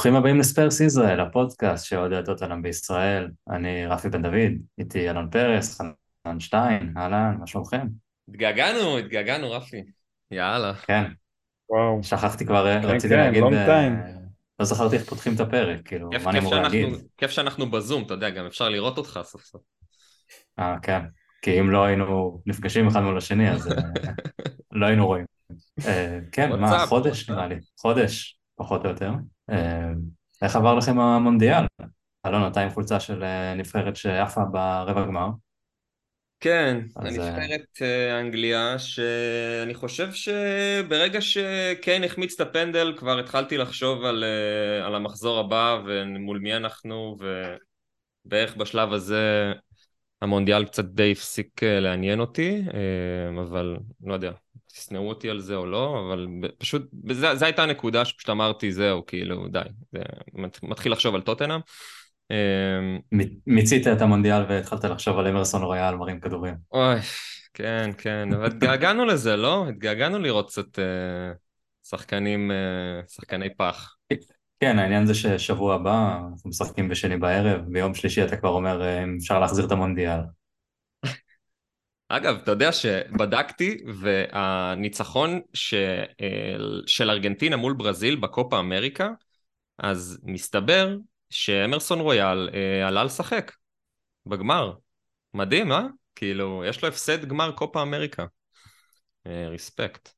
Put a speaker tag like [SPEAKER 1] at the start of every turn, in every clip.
[SPEAKER 1] ברוכים הבאים לספרס ישראל, הפודקאסט שאוהדי אותנו בישראל. אני רפי בן דוד, איתי אלון פרס, חנן שטיין, אהלן, מה שלומכם?
[SPEAKER 2] התגעגענו, התגעגענו רפי. יאללה.
[SPEAKER 1] כן.
[SPEAKER 3] וואו.
[SPEAKER 1] שכחתי כבר,
[SPEAKER 3] כן,
[SPEAKER 1] רציתי
[SPEAKER 3] כן,
[SPEAKER 1] להגיד...
[SPEAKER 3] long time.
[SPEAKER 1] לא זכרתי איך פותחים את הפרק, כאילו,
[SPEAKER 2] כיף,
[SPEAKER 1] מה אני
[SPEAKER 2] כיף,
[SPEAKER 1] אמור
[SPEAKER 2] שאנחנו,
[SPEAKER 1] להגיד?
[SPEAKER 2] כיף שאנחנו בזום, אתה יודע, גם אפשר לראות אותך סוף סוף.
[SPEAKER 1] אה, כן. כי אם לא היינו נפגשים אחד מול השני, אז אה, לא היינו רואים. אה, כן, מה, חודש. נראה לי. חודש, פחות או יותר. אה, איך עבר לכם המונדיאל? אלון, אתה עם חולצה של אה, נבחרת שעפה ברבע גמר.
[SPEAKER 2] כן,
[SPEAKER 1] אז,
[SPEAKER 2] הנבחרת אה, אנגליה, שאני חושב שברגע שקיין החמיץ את הפנדל, כבר התחלתי לחשוב על, על המחזור הבא ומול מי אנחנו, ובערך בשלב הזה המונדיאל קצת די הפסיק לעניין אותי, אבל לא יודע, תשנאו אותי על זה או לא, אבל פשוט, זו הייתה הנקודה שפשוט אמרתי, זהו, כאילו, די, זה, מת- מתחיל לחשוב על טוטנאם. אה,
[SPEAKER 1] מ- מיצית את המונדיאל והתחלת לחשוב על אמרסון רויאל מרים כדורים.
[SPEAKER 2] אוי, כן, כן, אבל התגעגענו לזה, לא? התגעגענו לראות קצת אה, שחקנים, אה, שחקני פח.
[SPEAKER 1] כן, העניין זה ששבוע הבא אנחנו משחקים בשני בערב, ביום שלישי אתה כבר אומר אה, אם אפשר להחזיר את המונדיאל.
[SPEAKER 2] אגב, אתה יודע שבדקתי, והניצחון ש... אה, של ארגנטינה מול ברזיל בקופה אמריקה, אז מסתבר שאמרסון רויאל אה, עלה לשחק בגמר. מדהים, אה? כאילו, יש לו הפסד גמר קופה אמריקה. אה, ריספקט.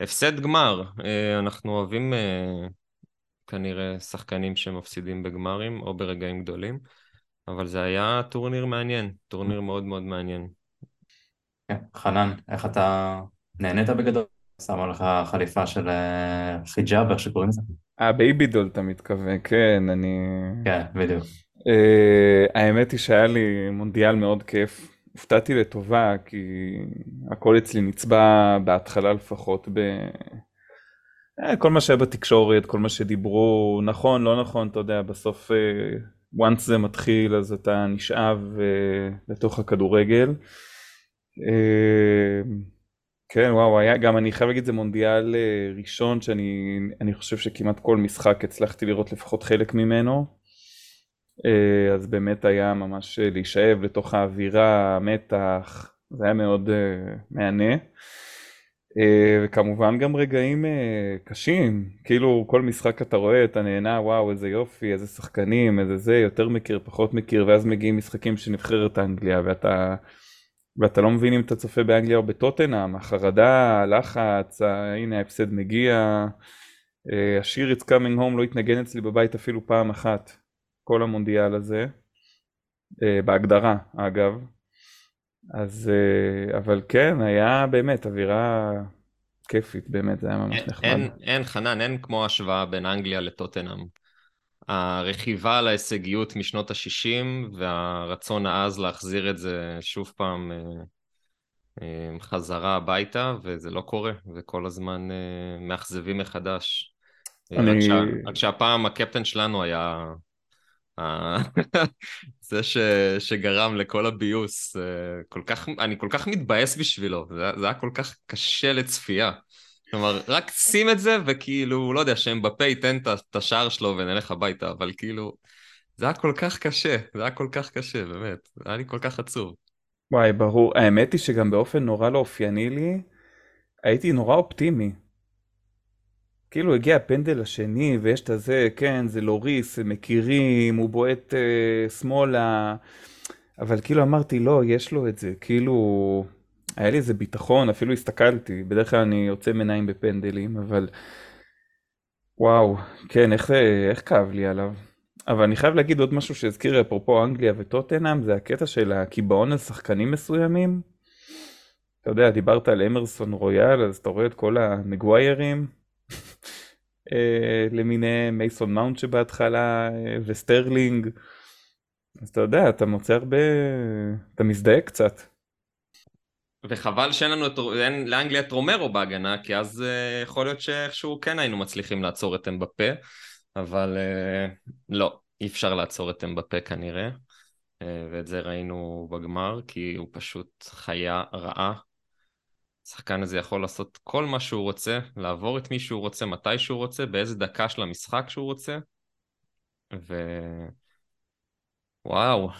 [SPEAKER 2] הפסד גמר, אה, אנחנו אוהבים אה, כנראה שחקנים שמפסידים בגמרים או ברגעים גדולים, אבל זה היה טורניר מעניין, טורניר מאוד מאוד מעניין.
[SPEAKER 1] כן, חנן, איך אתה נהנית בגדול? שמה לך חליפה של אה, חיג'אב, איך שקוראים לזה?
[SPEAKER 3] אה, בייבי דול אתה מתכוון, כן, אני...
[SPEAKER 1] כן, בדיוק.
[SPEAKER 3] אה, האמת היא שהיה לי מונדיאל מאוד כיף. הופתעתי לטובה, כי הכל אצלי נצבע בהתחלה לפחות ב... אה, כל מה שהיה בתקשורת, כל מה שדיברו, נכון, לא נכון, אתה יודע, בסוף once זה מתחיל אז אתה נשאב אה, לתוך הכדורגל. אה, כן, וואו, היה גם, אני חייב להגיד, זה מונדיאל אה, ראשון שאני אני חושב שכמעט כל משחק הצלחתי לראות לפחות חלק ממנו. אה, אז באמת היה ממש להישאב לתוך האווירה, המתח, זה היה מאוד מהנה. וכמובן גם רגעים קשים, כאילו כל משחק אתה רואה, אתה נהנה, וואו, איזה יופי, איזה שחקנים, איזה זה, יותר מכיר, פחות מכיר, ואז מגיעים משחקים של נבחרת אנגליה, ואתה... ואתה לא מבין אם אתה צופה באנגליה או בטוטנאם, החרדה, הלחץ, הנה ההפסד מגיע, אה, השיר It's coming home לא התנגן אצלי בבית אפילו פעם אחת, כל המונדיאל הזה, אה, בהגדרה אגב, אז אה, אבל כן, היה באמת אווירה כיפית, באמת, זה היה ממש
[SPEAKER 2] אין,
[SPEAKER 3] נחמד.
[SPEAKER 2] אין, אין, חנן, אין כמו השוואה בין אנגליה לטוטנאם. הרכיבה על ההישגיות משנות ה-60 והרצון העז להחזיר את זה שוב פעם אה, אה, חזרה הביתה, וזה לא קורה, וכל הזמן אה, מאכזבים מחדש.
[SPEAKER 3] אני-
[SPEAKER 2] רק, שה, רק שהפעם הקפטן שלנו היה זה ש, שגרם לכל הביוס. כל כך, אני כל כך מתבאס בשבילו, זה, זה היה כל כך קשה לצפייה. כלומר, רק שים את זה, וכאילו, לא יודע, שאמבפה ייתן את ה- את השער שלו ונלך הביתה, אבל כאילו, זה היה כל כך קשה, זה היה כל כך קשה, באמת. זה היה לי כל כך עצוב.
[SPEAKER 3] וואי, ברור. האמת היא שגם באופן נורא לא אופייני לי, הייתי נורא אופטימי. כאילו הגיע הפנדל השני, ויש את הזה, כן, זה לוריס, הם מכירים, הוא בועט אה, שמאלה, אבל כאילו אמרתי, לא, יש לו את זה, כאילו, היה לי איזה ביטחון, אפילו הסתכלתי, בדרך כלל אני יוצא מעיניים בפנדלים, אבל וואו, כן, איך, איך כאב לי עליו. אבל אני חייב להגיד עוד משהו שהזכיר אפרופו אנגליה וטוטנאם, זה הקטע של הקיבעון על שחקנים מסוימים. אתה יודע, דיברת על אמרסון רויאל, אז אתה רואה את כל המגוויירים אה, למיניהם, מייסון מאונט שבהתחלה, אה, וסטרלינג. אז אתה יודע, אתה מוצא הרבה, אתה מזדהה קצת.
[SPEAKER 2] וחבל שאין לנו את, אין לאנגליה את רומרו בהגנה, כי אז אה, יכול להיות שאיכשהו כן היינו מצליחים לעצור את אמבפה, אבל uh, לא, אי אפשר לעצור את אמבפה כנראה, uh, ואת זה ראינו בגמר, כי הוא פשוט חיה רעה. השחקן הזה יכול לעשות כל מה שהוא רוצה, לעבור את מי שהוא רוצה, מתי שהוא רוצה, באיזה דקה של המשחק שהוא רוצה, ו... וואו, אה,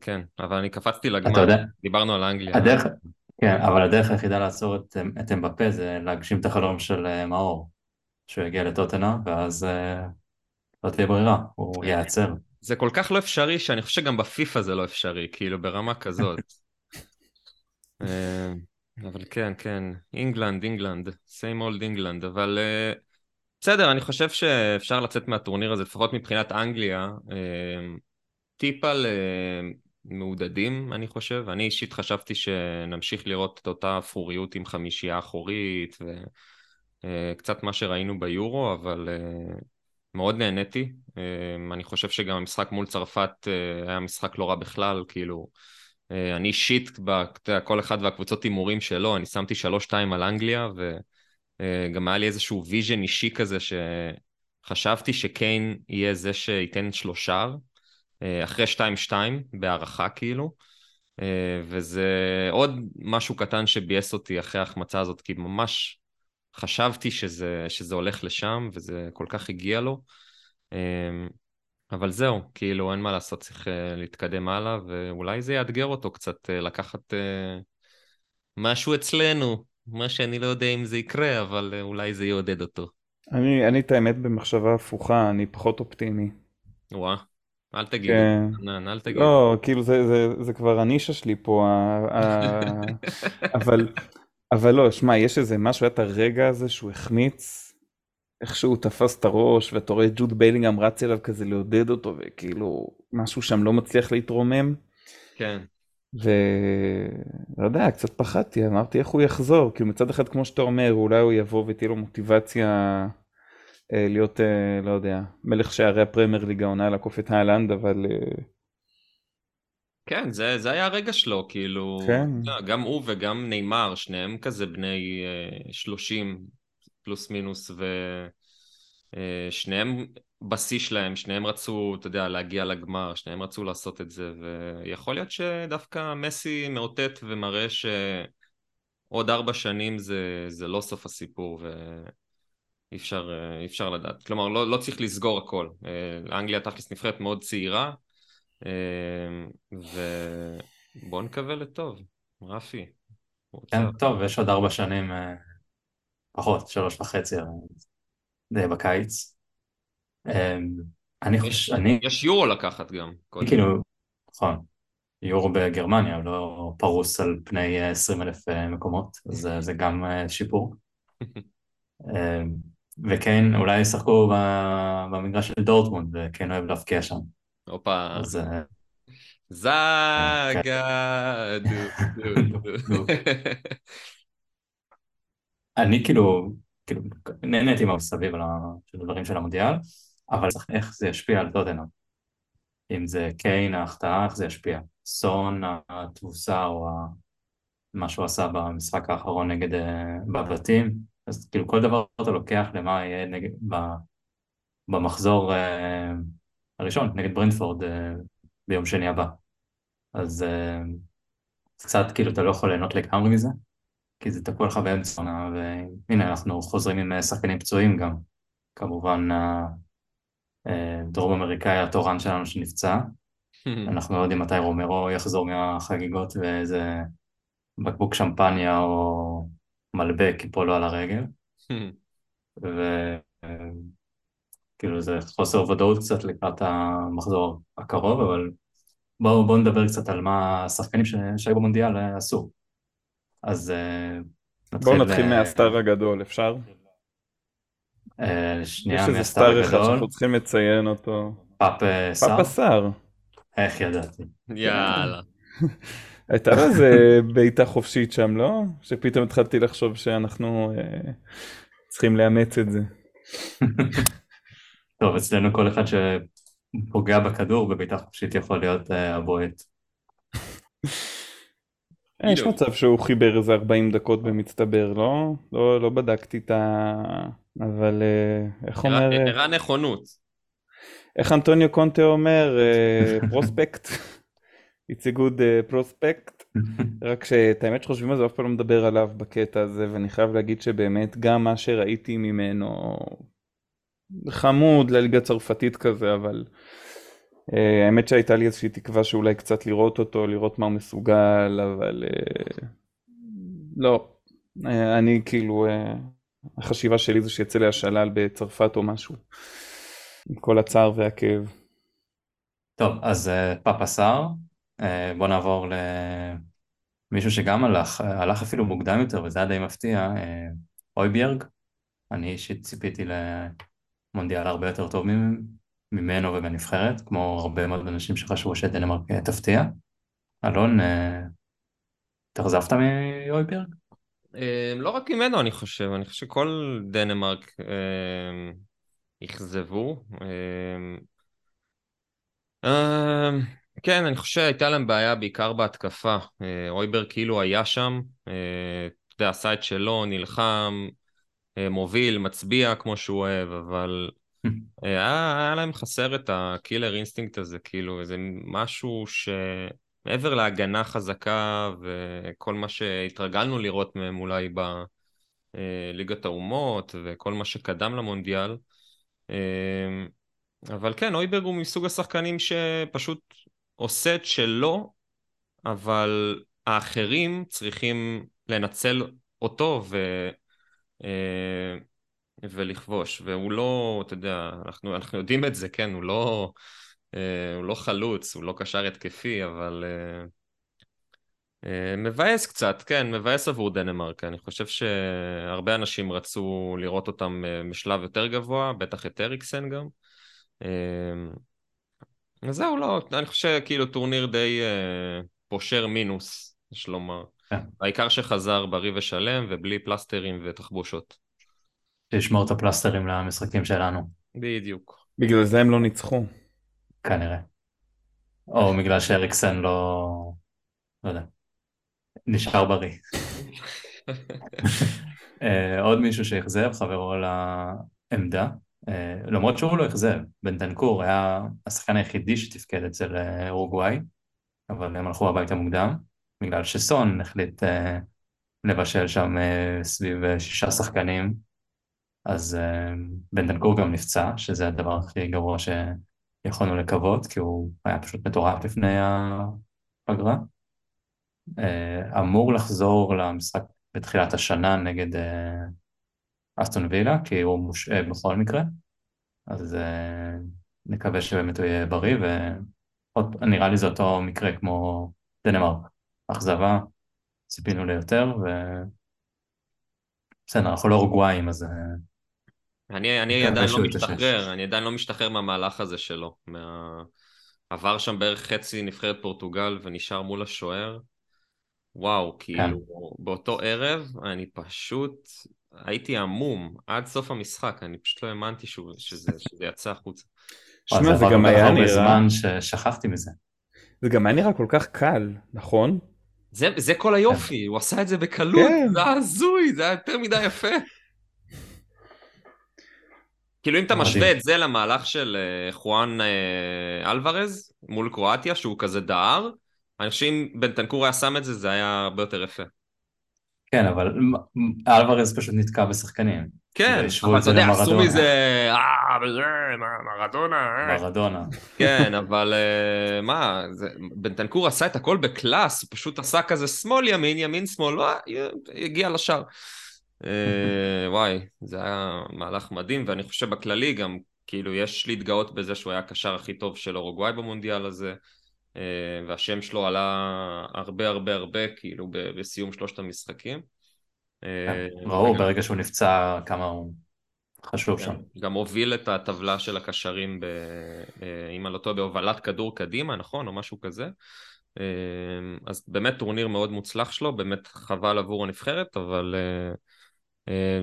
[SPEAKER 2] כן, אבל אני קפצתי לגמר, דיברנו על אנגליה.
[SPEAKER 1] הדרך, כן, אבל הדרך היחידה לעצור את, את אמבפה זה להגשים את החלום של אה, מאור, שהוא יגיע לטוטנהאם, ואז אה, לא תהיה ברירה, הוא ייעצר.
[SPEAKER 2] זה כל כך לא אפשרי, שאני חושב שגם בפיפא זה לא אפשרי, כאילו ברמה כזאת. אה, אבל כן, כן, England, England, same old England, אבל אה, בסדר, אני חושב שאפשר לצאת מהטורניר הזה, לפחות מבחינת אנגליה, אה, טיפה למעודדים, אני חושב. אני אישית חשבתי שנמשיך לראות את אותה אפרוריות עם חמישייה אחורית, וקצת מה שראינו ביורו, אבל מאוד נהניתי. אני חושב שגם המשחק מול צרפת היה משחק לא רע בכלל, כאילו... אה, אני אישית, כל אחד והקבוצות הימורים שלו, אני שמתי שלוש-שתיים על אנגליה, וגם אה, היה לי איזשהו vision אישי כזה, שחשבתי שקיין יהיה זה שייתן שלושה, אה, אחרי שתיים-שתיים, בהערכה כאילו. וזה עוד משהו קטן שביאס אותי אחרי ההחמצה הזאת, כי ממש חשבתי שזה, שזה הולך לשם, וזה כל כך הגיע לו. אבל זהו, כאילו אין מה לעשות, צריך להתקדם הלאה, ואולי זה יאתגר אותו קצת לקחת משהו אצלנו, מה שאני לא יודע אם זה יקרה, אבל אולי זה יעודד אותו.
[SPEAKER 3] אני, אני את האמת במחשבה הפוכה, אני פחות אופטימי.
[SPEAKER 2] וואה, אל תגיד, כן. אל תגיד.
[SPEAKER 3] לא, כאילו זה, זה, זה כבר הנישה שלי פה, אבל, אבל לא, שמע, יש איזה משהו, היה את הרגע הזה שהוא החמיץ. איך שהוא תפס את הראש ואתה רואה את ג'וד ביילינגהם רץ אליו כזה לעודד אותו וכאילו משהו שם לא מצליח להתרומם.
[SPEAKER 2] כן.
[SPEAKER 3] ולא יודע קצת פחדתי אמרתי איך הוא יחזור כאילו מצד אחד כמו שאתה אומר אולי הוא יבוא ותהיה לו מוטיבציה להיות אה, לא יודע מלך שערי הפרמייר ליגה עונה לעקוף את האלנד אבל. אה...
[SPEAKER 2] כן זה זה היה הרגע שלו כאילו כן. גם הוא וגם נאמר שניהם כזה בני אה, 30 פלוס מינוס, ושניהם אה, בשיא שלהם, שניהם רצו, אתה יודע, להגיע לגמר, שניהם רצו לעשות את זה, ויכול להיות שדווקא מסי מאותת ומראה שעוד ארבע שנים זה, זה לא סוף הסיפור, ואי אפשר, אה, אפשר לדעת. כלומר, לא, לא צריך לסגור הכל. אה, אנגליה תכלס נבחרת מאוד צעירה, ובואו נקווה לטוב. רפי.
[SPEAKER 1] כן, טוב, יש עוד ארבע שנים פחות, שלוש וחצי, בקיץ. אני חושב, אני...
[SPEAKER 2] יש יורו לקחת גם.
[SPEAKER 1] כאילו, נכון, יורו בגרמניה, לא פרוס על פני 20 אלף אה, מקומות, אז זה גם אה, שיפור. וכן, אולי ישחקו במגרש של דורטמונד, וכן אוהב להפקיע שם.
[SPEAKER 2] הופה. אז... אה, זאגה, דו.
[SPEAKER 1] אני כאילו, כאילו נהניתי מסביב של הדברים של המונדיאל, אבל איך זה ישפיע על טוטנאם. אם זה קיין ההחטאה, איך זה ישפיע. סון התבוסה או מה שהוא עשה במשחק האחרון נגד אה, בבתים, אז כאילו כל דבר אתה לוקח למה יהיה נגד, במחזור אה, הראשון נגד ברנפורד אה, ביום שני הבא. אז קצת כאילו אתה לא יכול ליהנות לגמרי מזה, כי זה תקוע לך באמצע עונה, והנה אנחנו חוזרים עם שחקנים פצועים גם. כמובן הדרום אה, אמריקאי התורן שלנו שנפצע, אנחנו לא יודעים מתי רומרו יחזור מהחגיגות ואיזה בקבוק שמפניה או מלבק ייפול לו על הרגל. וכאילו זה חוסר ודאות קצת לקראת המחזור הקרוב, אבל בואו בוא נדבר קצת על מה השחקנים שהיו במונדיאל אה, עשו. אז
[SPEAKER 3] אה, בואו נתחיל מהסטאר הגדול, אפשר?
[SPEAKER 1] אה, שנייה, מהסטאר הגדול. יש איזה סטאר אחד
[SPEAKER 3] שאנחנו צריכים לציין אותו.
[SPEAKER 1] פאפ סאר?
[SPEAKER 3] פאפה סאר.
[SPEAKER 1] איך ידעתי?
[SPEAKER 2] יאללה.
[SPEAKER 3] הייתה לו איזה בעיטה חופשית שם, לא? שפתאום התחלתי לחשוב שאנחנו אה, צריכים לאמץ את זה.
[SPEAKER 1] טוב, אצלנו כל אחד שפוגע בכדור בבעיטה חופשית יכול להיות הבועט.
[SPEAKER 3] אה, יש מצב שהוא חיבר איזה 40 דקות במצטבר, לא? לא, לא בדקתי את ה... אבל אה, איך אומר...
[SPEAKER 2] הראה נכונות.
[SPEAKER 3] איך אנטוניו קונטה אומר, פרוספקט, it's a good prospect, רק שאת האמת שחושבים על זה אף פעם לא מדבר עליו בקטע הזה, ואני חייב להגיד שבאמת גם מה שראיתי ממנו חמוד לליגה צרפתית כזה, אבל uh, האמת שהייתה לי איזושהי תקווה שאולי קצת לראות אותו, לראות מה הוא מסוגל, אבל uh, לא. Uh, אני כאילו, uh, החשיבה שלי זה שיצא לי השלל בצרפת או משהו. עם כל הצער והכאב.
[SPEAKER 1] טוב, אז uh, פאפה סער, uh, בוא נעבור למישהו שגם הלך, הלך אפילו מוקדם יותר, וזה היה די מפתיע, uh, אויביארג. אני אישית ציפיתי למונדיאל הרבה יותר טוב ממנו ובנבחרת, כמו הרבה מאוד אנשים שחשבו שדנמרק תפתיע. אלון, התאכזבת מהויביירג?
[SPEAKER 2] לא רק ממנו אני חושב, אני חושב שכל דנמרק אכזבו. כן, אני חושב שהייתה להם בעיה בעיקר בהתקפה. הויביירג כאילו היה שם, אתה יודע, עשה את שלו, נלחם, אה, מוביל, מצביע כמו שהוא אוהב, אבל אה, היה, היה להם חסר את ה killer instinct הזה, כאילו, איזה משהו שמעבר להגנה חזקה וכל מה שהתרגלנו לראות מהם אולי בליגת אה, האומות וכל מה שקדם למונדיאל. אבל כן, אויברג הוא מסוג השחקנים שפשוט עושה את שלו, אבל האחרים צריכים לנצל אותו ו... אה, ולכבוש, והוא לא, אתה יודע, אנחנו, אנחנו יודעים את זה, כן, הוא לא, אה, הוא לא חלוץ, הוא לא קשר התקפי, אבל אה, מבאס קצת, כן, מבאס עבור דנמרק, אני חושב שהרבה אנשים רצו לראות אותם משלב יותר גבוה, בטח את אריקסן גם. אז זהו, לא, אני חושב שכאילו טורניר די פושר מינוס, יש לומר. כן. העיקר שחזר בריא ושלם ובלי פלסטרים ותחבושות.
[SPEAKER 1] שישמור את הפלסטרים למשחקים שלנו.
[SPEAKER 2] בדיוק.
[SPEAKER 3] בגלל זה הם לא ניצחו.
[SPEAKER 1] כנראה. או בגלל שאריקסן לא... לא יודע. נשאר בריא. אה, עוד מישהו שאכזב, חברו לעמדה, אה, למרות שהוא לא אכזב, בנטנקור היה השחקן היחידי שתפקד אצל אה, אורוגוואי, אבל הם הלכו הביתה מוקדם. בגלל שסון החליט uh, לבשל שם סביב שישה שחקנים, אז uh, בנדנקור גם נפצע, שזה הדבר הכי גרוע שיכולנו לקוות, כי הוא היה פשוט מטורף לפני הפגרה. אמור לחזור למשחק בתחילת השנה נגד אסטון וילה, כי הוא מושעה בכל מקרה, אז uh, נקווה שבאמת הוא יהיה בריא, ונראה לי זה אותו מקרה כמו דנמרק. אכזבה, ציפינו ליותר, ו... בסדר, אנחנו לא אורוגוואים, אז... אה,
[SPEAKER 2] אני, אני עדיין לא משתחרר, אני עדיין לא משתחרר מהמהלך הזה שלו. מה... עבר שם בערך חצי נבחרת פורטוגל ונשאר מול השוער. וואו, כאילו, כן. באותו ערב אני פשוט הייתי עמום עד סוף המשחק, אני פשוט לא האמנתי שזה, שזה יצא החוצה.
[SPEAKER 1] שמע, זה גם היה נראה... זמן ששכחתי מזה.
[SPEAKER 3] זה גם היה נראה כל כך קל, נכון?
[SPEAKER 2] זה, זה כל היופי, הוא עשה את זה בקלות, כן. זה היה הזוי, זה היה יותר מדי יפה. כאילו אם אתה משווה את זה למהלך של אה, חואן אה, אלוורז מול קרואטיה, שהוא כזה דהר, אני חושב שאם בנטנקור היה שם את זה, זה היה הרבה יותר יפה.
[SPEAKER 1] כן, אבל אלוורז פשוט נתקע בשחקנים.
[SPEAKER 2] כן, אבל אתה יודע, עשו מזה, אה, מרדונה.
[SPEAKER 1] אה. מרדונה.
[SPEAKER 2] כן, אבל אה, מה, בנטנקור עשה את הכל בקלאס, פשוט עשה כזה שמאל ימין, ימין שמאל, לא, הגיע לשער. וואי, זה היה מהלך מדהים, ואני חושב בכללי גם, כאילו, יש להתגאות בזה שהוא היה הקשר הכי טוב של אורוגוואי במונדיאל הזה, והשם שלו עלה הרבה הרבה הרבה, כאילו, בסיום שלושת המשחקים.
[SPEAKER 1] אה, ראו ברגע שהוא נפצע כמה הוא חשוב שם.
[SPEAKER 2] כן, גם הוביל את הטבלה של הקשרים, אה, אם אני לא טועה, בהובלת כדור קדימה, נכון? או משהו כזה. אה, אז באמת טורניר מאוד מוצלח שלו, באמת חבל עבור הנבחרת, אבל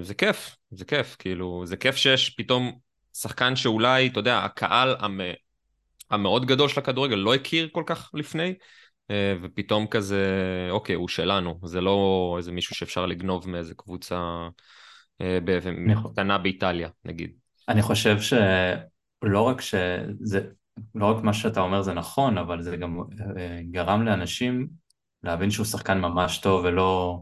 [SPEAKER 2] זה כיף, זה כיף, כאילו, זה כיף שיש פתאום שחקן שאולי, אתה יודע, הקהל המאוד גדול של הכדורגל לא הכיר כל כך לפני, אה, ופתאום כזה, אוקיי, הוא שלנו, זה לא איזה מישהו שאפשר לגנוב מאיזה קבוצה אה, קטנה באיטליה, נגיד.
[SPEAKER 1] אני חושב שלא רק שזה, לא רק מה שאתה אומר זה נכון, אבל זה גם אה, גרם לאנשים להבין שהוא שחקן ממש טוב ולא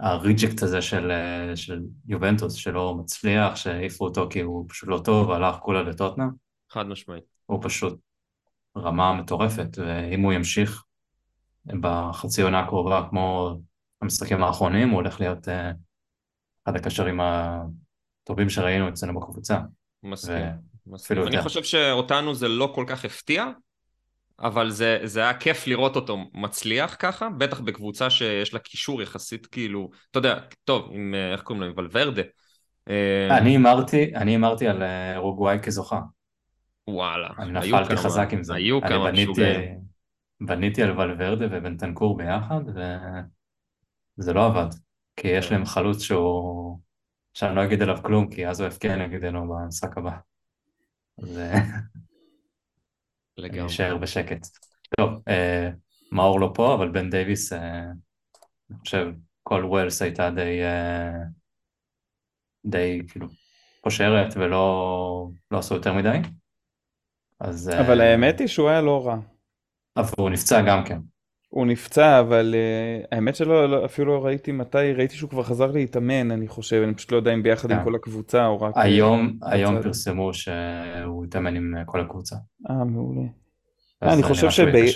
[SPEAKER 1] הריג'קט הזה של, של יובנטוס, שלא מצליח, שהעיפו אותו כי הוא פשוט לא טוב, הלך כולה לטוטנה.
[SPEAKER 2] חד משמעית.
[SPEAKER 1] הוא פשוט רמה מטורפת, ואם הוא ימשיך בחצי עונה הקרובה כמו המשחקים האחרונים, הוא הולך להיות uh, אחד הקשרים הטובים שראינו אצלנו בקבוצה.
[SPEAKER 2] מסכים. מסכים. אני יותר. חושב שאותנו זה לא כל כך הפתיע, אבל זה, זה היה כיף לראות אותו מצליח ככה, בטח בקבוצה שיש לה קישור יחסית כאילו, אתה יודע, טוב, עם, אה, איך קוראים לו, עם ולוורדה.
[SPEAKER 1] אה, אני הימרתי, אני הימרתי על אורוגוואי כזוכה.
[SPEAKER 2] וואלה,
[SPEAKER 1] אני נפלתי חזק עם זה.
[SPEAKER 2] היו כמה משוגעים.
[SPEAKER 1] בניתי על ולוורדה ובנטנקור ביחד, וזה לא עבד. כי יש. להם חלוץ שהוא... שאני לא אגיד עליו כלום, כי אז הוא יפקיע נגדנו במשחק הבא. אז אני אשאר בשקט. טוב, אה, מאור לא פה, אבל בן דייוויס, אה, אני חושב, כל ווילס הייתה די, אה, די כאילו פושרת ולא לא עשו יותר מדי. אז...
[SPEAKER 3] אבל uh, האמת היא שהוא היה לא רע.
[SPEAKER 1] אבל הוא נפצע גם כן.
[SPEAKER 3] הוא נפצע, אבל uh, האמת שלא, לא, אפילו לא ראיתי מתי, ראיתי שהוא כבר חזר להתאמן, אני חושב, אני פשוט לא יודע אם ביחד yeah. עם כן. כל הקבוצה או רק...
[SPEAKER 1] היום, היום פרסמו שהוא התאמן עם כל הקבוצה.
[SPEAKER 3] אה, מעולה. אני חושב, שבי...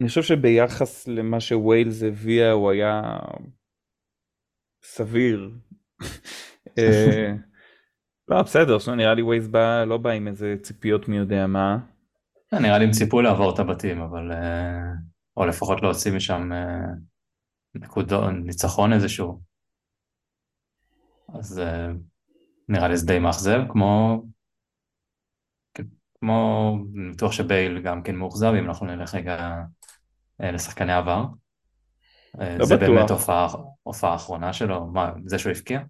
[SPEAKER 3] אני חושב שביחס למה שוויילס הביאה, הוא היה סביר. לא, בסדר, שנו, נראה לי ווייז בא, לא בא עם איזה ציפיות מי יודע מה.
[SPEAKER 1] אה, נראה לי הם ציפו לעבור את הבתים, אבל... אה, או לפחות להוציא משם אה, נקודו, ניצחון איזשהו. אז נראה לי זה די מאכזב, כמו... כמו... אני בטוח שבייל גם כן מאוכזב, אם אנחנו נלך רגע לשחקני עבר. לא זה בטוח. באמת הופעה האחרונה שלו, מה, זה שהוא הבקיע?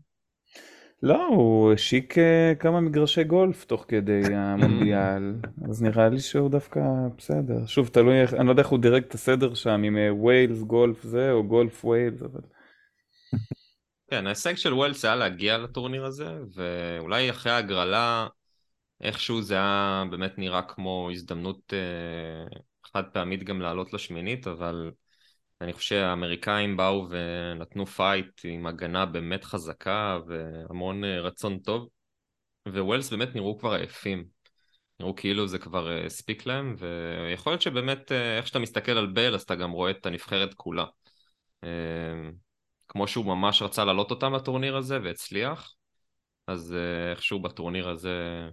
[SPEAKER 3] לא, הוא השיק אה, כמה מגרשי גולף תוך כדי המונדיאל, אז נראה לי שהוא דווקא בסדר. שוב, תלוי, אני לא יודע איך הוא דירג את הסדר שם, אם Wales, golf זה, או golf, Wales, אבל...
[SPEAKER 2] כן, ההישג של ווילס היה להגיע לטורניר הזה, ואולי אחרי ההגרלה, איכשהו זה היה באמת נראה כמו הזדמנות אה, חד פעמית גם לעלות לשמינית, אבל... אני חושב שהאמריקאים באו ונתנו פייט עם הגנה באמת חזקה והמון אה, רצון טוב, וווילס באמת נראו כבר עייפים. נראו כאילו זה כבר אה, הספיק להם, ויכול להיות שבאמת אה, איך שאתה מסתכל על בייל אז אתה גם רואה את הנבחרת כולה. כמו שהוא ממש רצה להעלות אותם לטורניר הזה והצליח, אז איכשהו בטורניר הזה,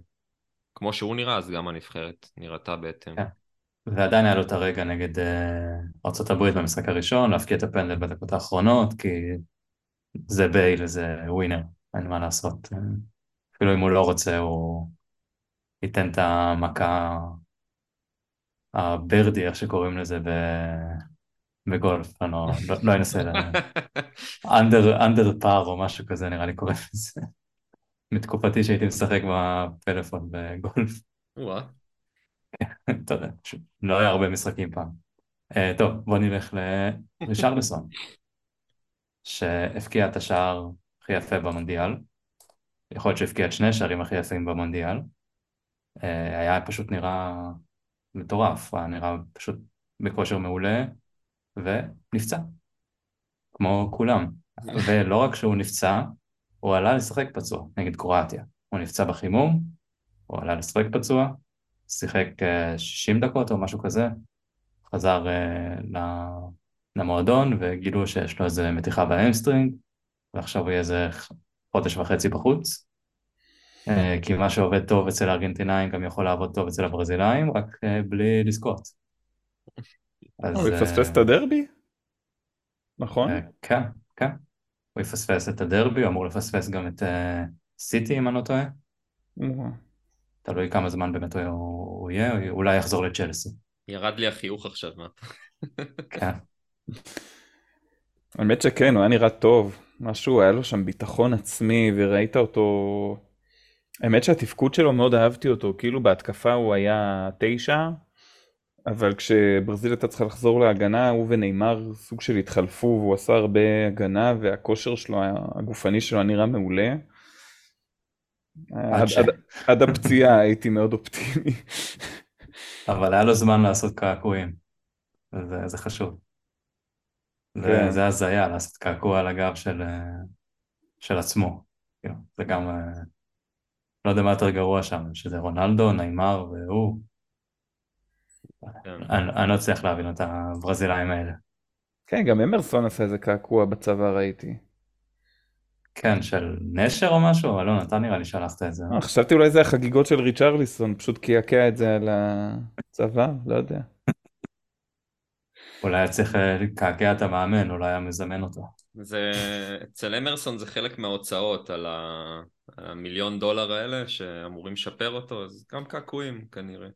[SPEAKER 2] כמו שהוא נראה, אז גם הנבחרת נראתה בהתאם. Yeah.
[SPEAKER 1] ועדיין היה לו את הרגע נגד uh, ארה"ב במשחק הראשון, להפקיע את הפנדל בדקות האחרונות, כי זה בייל, זה ווינר, אין מה לעשות. אפילו אם הוא לא רוצה, הוא ייתן את המכה הברדי, איך שקוראים לזה ב... בגולף, אני לא, לא, לא אנסה, אנדר, אנדר פאר או משהו כזה נראה לי קוראים לזה. מתקופתי שהייתי משחק בפלאפון בגולף. אתה יודע, לא היה הרבה משחקים פעם. Uh, טוב, בוא נלך לרישרלסון, שהפקיע את השער הכי יפה במונדיאל. יכול להיות שהפקיע את שני השערים הכי יפים במונדיאל. Uh, היה פשוט נראה מטורף, היה נראה פשוט בכושר מעולה, ונפצע, כמו כולם. ולא רק שהוא נפצע, הוא עלה לשחק פצוע נגד קרואטיה. הוא נפצע בחימום, הוא עלה לשחק פצוע, שיחק 60 אה, דקות או משהו כזה, חזר אה, למועדון וגילו שיש לו איזה מתיחה ב hamstring, ועכשיו הוא יהיה איזה חודש וחצי בחוץ. אה, כי מה שעובד טוב אצל הארגנטינאים גם יכול לעבוד טוב אצל הברזילאים, רק בלי לזכות.
[SPEAKER 3] הוא יפספס את הדרבי? נכון?
[SPEAKER 1] כן, כן. הוא יפספס את הדרבי, הוא אמור לפספס גם את סיטי אם אני לא טועה. תלוי כמה זמן באמת הוא יהיה, אולי יחזור לצ'לסי.
[SPEAKER 2] ירד לי החיוך עכשיו, מה?
[SPEAKER 1] כן.
[SPEAKER 3] האמת שכן, הוא היה נראה טוב. משהו, היה לו שם ביטחון עצמי, וראית אותו... האמת שהתפקוד שלו, מאוד אהבתי אותו. כאילו בהתקפה הוא היה תשע, אבל כשברזיל הייתה צריכה לחזור להגנה, הוא ונאמר סוג של התחלפו, והוא עשה הרבה הגנה, והכושר שלו, הגופני שלו היה נראה מעולה. עד, ש... עד, הפציעה הייתי מאוד אופטימי.
[SPEAKER 1] אבל היה לו זמן לעשות קעקועים, זה, זה חשוב. זה,
[SPEAKER 3] כן.
[SPEAKER 1] זה הזיה, לעשות קעקוע על הגב של, אה, של עצמו. כאילו, זה גם, אה, לא יודע מה יותר גרוע שם, שזה רונלדו, ניימר והוא.
[SPEAKER 2] כן.
[SPEAKER 1] אני, אני לא אצליח להבין את הברזילאים האלה.
[SPEAKER 3] כן, גם אמרסון עשה איזה קעקוע בצבא ראיתי.
[SPEAKER 1] כן, של נשר או משהו? אלון, אתה נראה לי שלחת את זה.
[SPEAKER 3] אה, חשבתי אולי זה החגיגות של ריצ'רליסון, פשוט קעקע את זה על הצבא, לא יודע.
[SPEAKER 1] אולי היה צריך אה, לקעקע את המאמן, אולי היה מזמן אותו.
[SPEAKER 2] זה, אצל אמרסון זה חלק מההוצאות על המיליון דולר האלה שאמורים לשפר אותו, אז גם קעקועים כנראה.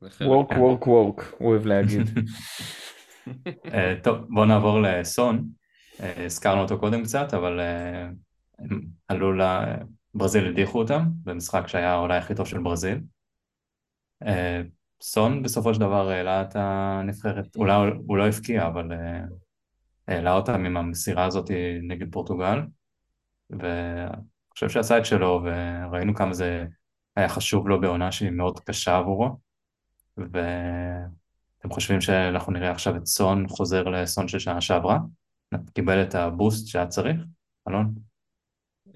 [SPEAKER 2] זה חלק.
[SPEAKER 3] וורק וורק וורק, הוא אוהב להגיד.
[SPEAKER 1] אה, טוב, בואו נעבור לסון. הזכרנו אותו קודם קצת, אבל הם עלו ל... ברזיל הדיחו אותם במשחק שהיה אולי הכי טוב של ברזיל. אה, סון בסופו של דבר העלה את הנבחרת, אולי הוא לא הבקיע, אבל אה, העלה אותם עם המסירה הזאת נגד פורטוגל, ואני חושב שעשה את שלו, וראינו כמה זה היה חשוב לו בעונה שהיא מאוד קשה עבורו, ואתם חושבים שאנחנו נראה עכשיו את סון חוזר לסון של שנה שעברה? קיבל את הבוסט שהיה צריך? אלון?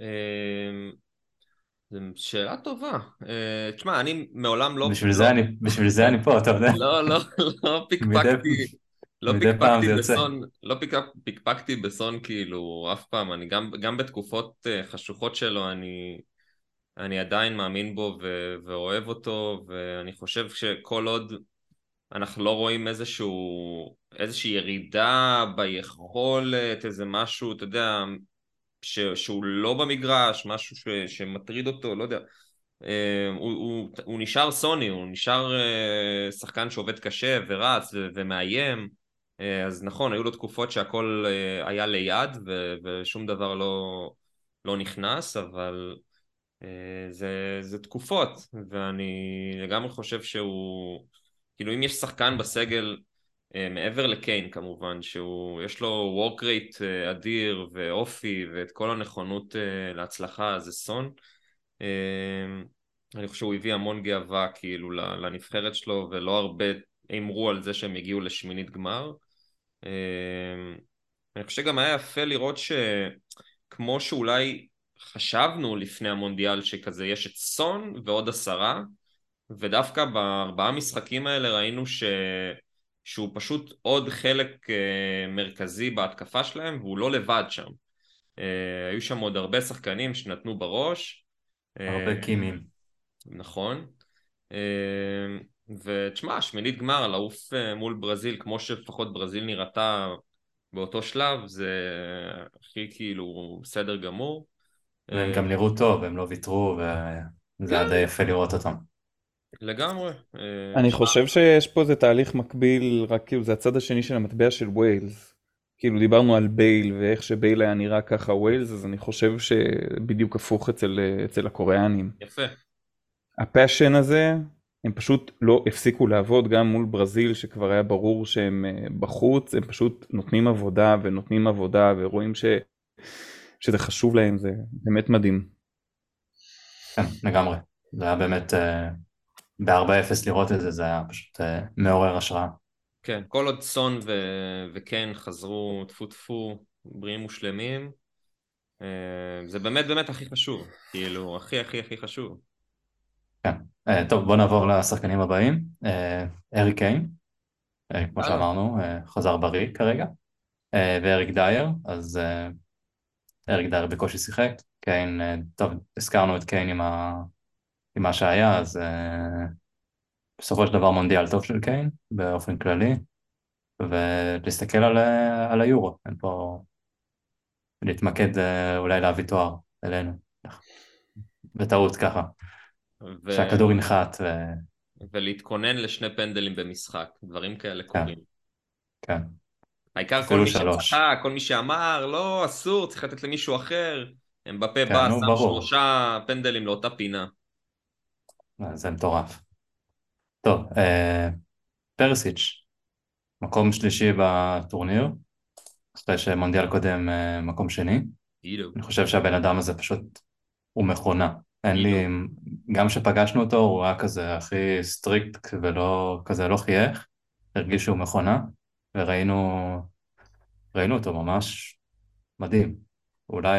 [SPEAKER 2] אמ, זו שאלה טובה. אה, תשמע, אני מעולם לא...
[SPEAKER 1] בשביל
[SPEAKER 2] לא-
[SPEAKER 1] זה אני- בשביל זה אני פה, אתה יודע?
[SPEAKER 2] לא, לא, לא פיקפקתי, לא פיקפקתי. בסון, לא פיק- פיקפקתי בסון כאילו אף פעם, אני גם, גם בתקופות אה, חשוכות שלו, אני, אני עדיין מאמין בו ו, ואוהב אותו, ואני חושב שכל עוד אנחנו לא רואים איזשהו, איזושהי ירידה ביכולת, איזה משהו, אתה יודע, ש, שהוא לא במגרש, משהו ש, שמטריד אותו, לא יודע. אה, הוא, הוא, הוא נשאר סוני, הוא נשאר אה, שחקן שעובד קשה ורץ ו- ומאיים, אה, אז נכון, היו לו תקופות שהכל אה, היה ליד ו- ושום דבר לא, לא נכנס, אבל זה, זה תקופות, ואני לגמרי חושב שהוא, כאילו אם יש שחקן בסגל מעבר לקיין כמובן, שהוא, יש לו work rate אה, אדיר ואופי ואת כל הנכונות אה, להצלחה, זה סון. אה, אני חושב שהוא הביא המון גאווה כאילו לנבחרת שלו ולא הרבה הימרו על זה שהם הגיעו לשמינית גמר. אה, אני חושב שגם היה יפה לראות שכמו שאולי חשבנו לפני המונדיאל שכזה יש את סון ועוד עשרה ודווקא בארבעה משחקים האלה ראינו ש... שהוא פשוט עוד חלק אה, מרכזי בהתקפה שלהם והוא לא לבד שם. אה, היו שם עוד הרבה שחקנים שנתנו בראש.
[SPEAKER 1] הרבה
[SPEAKER 2] אה,
[SPEAKER 1] קימים.
[SPEAKER 2] נכון. ותשמע, שמינית גמר, לעוף מול ברזיל, כמו שלפחות ברזיל נראתה באותו שלב, זה הכי כאילו בסדר גמור.
[SPEAKER 1] והם גם נראו טוב, הם לא ויתרו, וזה היה די יפה לראות אותם.
[SPEAKER 2] לגמרי. אה,
[SPEAKER 3] אני חושב שיש פה איזה תהליך מקביל, רק כאילו זה הצד השני של המטבע של ווילס. כאילו דיברנו על בייל ואיך שבייל היה נראה ככה ווילס, אז אני חושב שבדיוק הפוך אצל, אצל הקוריאנים.
[SPEAKER 2] יפה.
[SPEAKER 3] ה passion הזה, הם פשוט לא הפסיקו לעבוד גם מול ברזיל שכבר היה ברור שהם אה, בחוץ, הם פשוט נותנים עבודה ונותנים עבודה ורואים ש, שזה חשוב להם, זה באמת מדהים.
[SPEAKER 1] כן, לגמרי. זה היה באמת, אה, ב-4-0 לראות את זה, זה היה פשוט אה, מעורר השראה.
[SPEAKER 2] כן, כל עוד סון ו- וקן חזרו טפו טפו בריאים ושלמים, אה, זה באמת באמת הכי חשוב, כאילו, הכי הכי הכי חשוב.
[SPEAKER 1] כן. אה, טוב, בוא נעבור לשחקנים הבאים. אריק קיין, אה, כמו. שאמרנו, אה, חזר בריא כרגע. אה, ואריק דייר, אז אה, אריק דייר בקושי שיחק. קיין, אה, טוב, הזכרנו את קיין עם, ה... עם מה שהיה, אז אה, בסופו של דבר מונדיאל טוב של קיין באופן כללי, ולהסתכל על, אה, על היורו, אין פה... להתמקד אה, אולי להביא תואר אלינו. בטעות ככה,
[SPEAKER 2] ו-
[SPEAKER 1] שהכדור ינחת, ו...
[SPEAKER 2] ולהתכונן לשני פנדלים במשחק, דברים כאלה קורים.
[SPEAKER 1] כן.
[SPEAKER 2] העיקר כל מי. שצחק, כל מי שאמר, לא, אסור, צריך לתת למישהו אחר, אמבפה
[SPEAKER 1] כן,
[SPEAKER 2] בא, שם
[SPEAKER 1] ברור.
[SPEAKER 2] שלושה פנדלים לאותה פינה.
[SPEAKER 1] אה, זה מטורף. טוב, אה, פריסיץ', מקום שלישי בטורניר, אחרי שמונדיאל קודם אה, מקום שני.
[SPEAKER 2] כאילו,
[SPEAKER 1] אני חושב שהבן אדם הזה פשוט, הוא מכונה. אין לי, גם כשפגשנו אותו הוא היה כזה הכי strict ולא, כזה לא חייך, הרגיש שהוא מכונה, וראינו ראינו אותו ממש מדהים. אולי,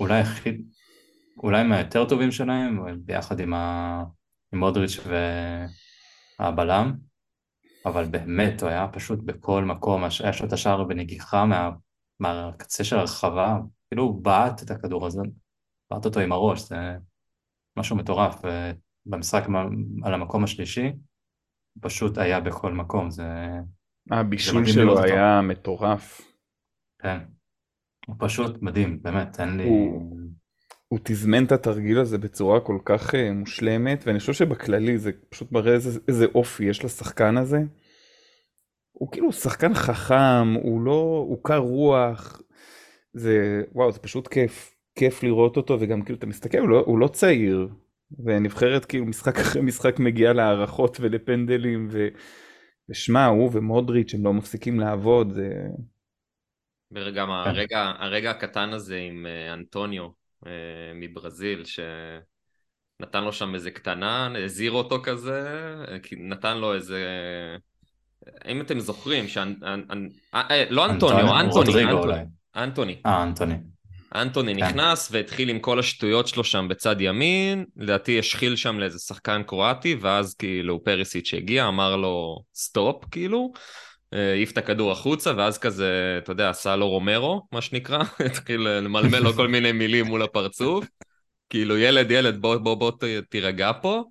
[SPEAKER 1] אולי הכי, אולי מהיותר טובים שלהם, ביחד עם, ה, עם מודריץ' והבלם, אבל באמת, הוא היה פשוט בכל מקום, היה לו את השער בנגיחה מה, מהקצה של הרחבה, כאילו הוא בעט את הכדור הזה, בעט אותו עם הראש, זה משהו מטורף. במשחק על המקום השלישי, פשוט היה בכל מקום, זה...
[SPEAKER 3] הבישול שלו היה אותו. מטורף.
[SPEAKER 1] כן, הוא פשוט מדהים, באמת, אין לי...
[SPEAKER 3] הוא, הוא תזמן את התרגיל הזה בצורה כל כך uh, מושלמת, ואני חושב שבכללי זה פשוט מראה איזה, איזה אופי יש לשחקן הזה. הוא כאילו שחקן חכם, הוא לא, הוא קר רוח, זה, וואו, זה פשוט כיף, כיף לראות אותו, וגם כאילו, אתה מסתכל, הוא לא, הוא לא צעיר, ונבחרת כאילו משחק אחרי משחק מגיעה להערכות ולפנדלים, ו... ושמע, הוא ומודריץ' הם לא מפסיקים לעבוד, זה...
[SPEAKER 2] וגם. הרגע, הרגע הקטן הזה עם אה, אנטוניו מברזיל, שנתן לו שם איזה קטנה, הזהיר אותו כזה, נתן לו איזה... אם אתם זוכרים, שאנ... אה, לא אנטוניו, אנטוני, אנטוני.
[SPEAKER 1] אה, אנטוני.
[SPEAKER 2] אנטוני כן. נכנס והתחיל עם כל השטויות שלו שם בצד ימין, לדעתי השחיל שם לאיזה שחקן קרואטי, ואז כאילו פריסיץ' שהגיע, אמר לו stop, כאילו, אה, העיף את הכדור החוצה, ואז כזה, אתה יודע, עשה לו רומרו, מה שנקרא, התחיל למלמל לו כל מיני מילים מול הפרצוף, כאילו ילד, ילד, בוא, בוא, בוא תירגע פה.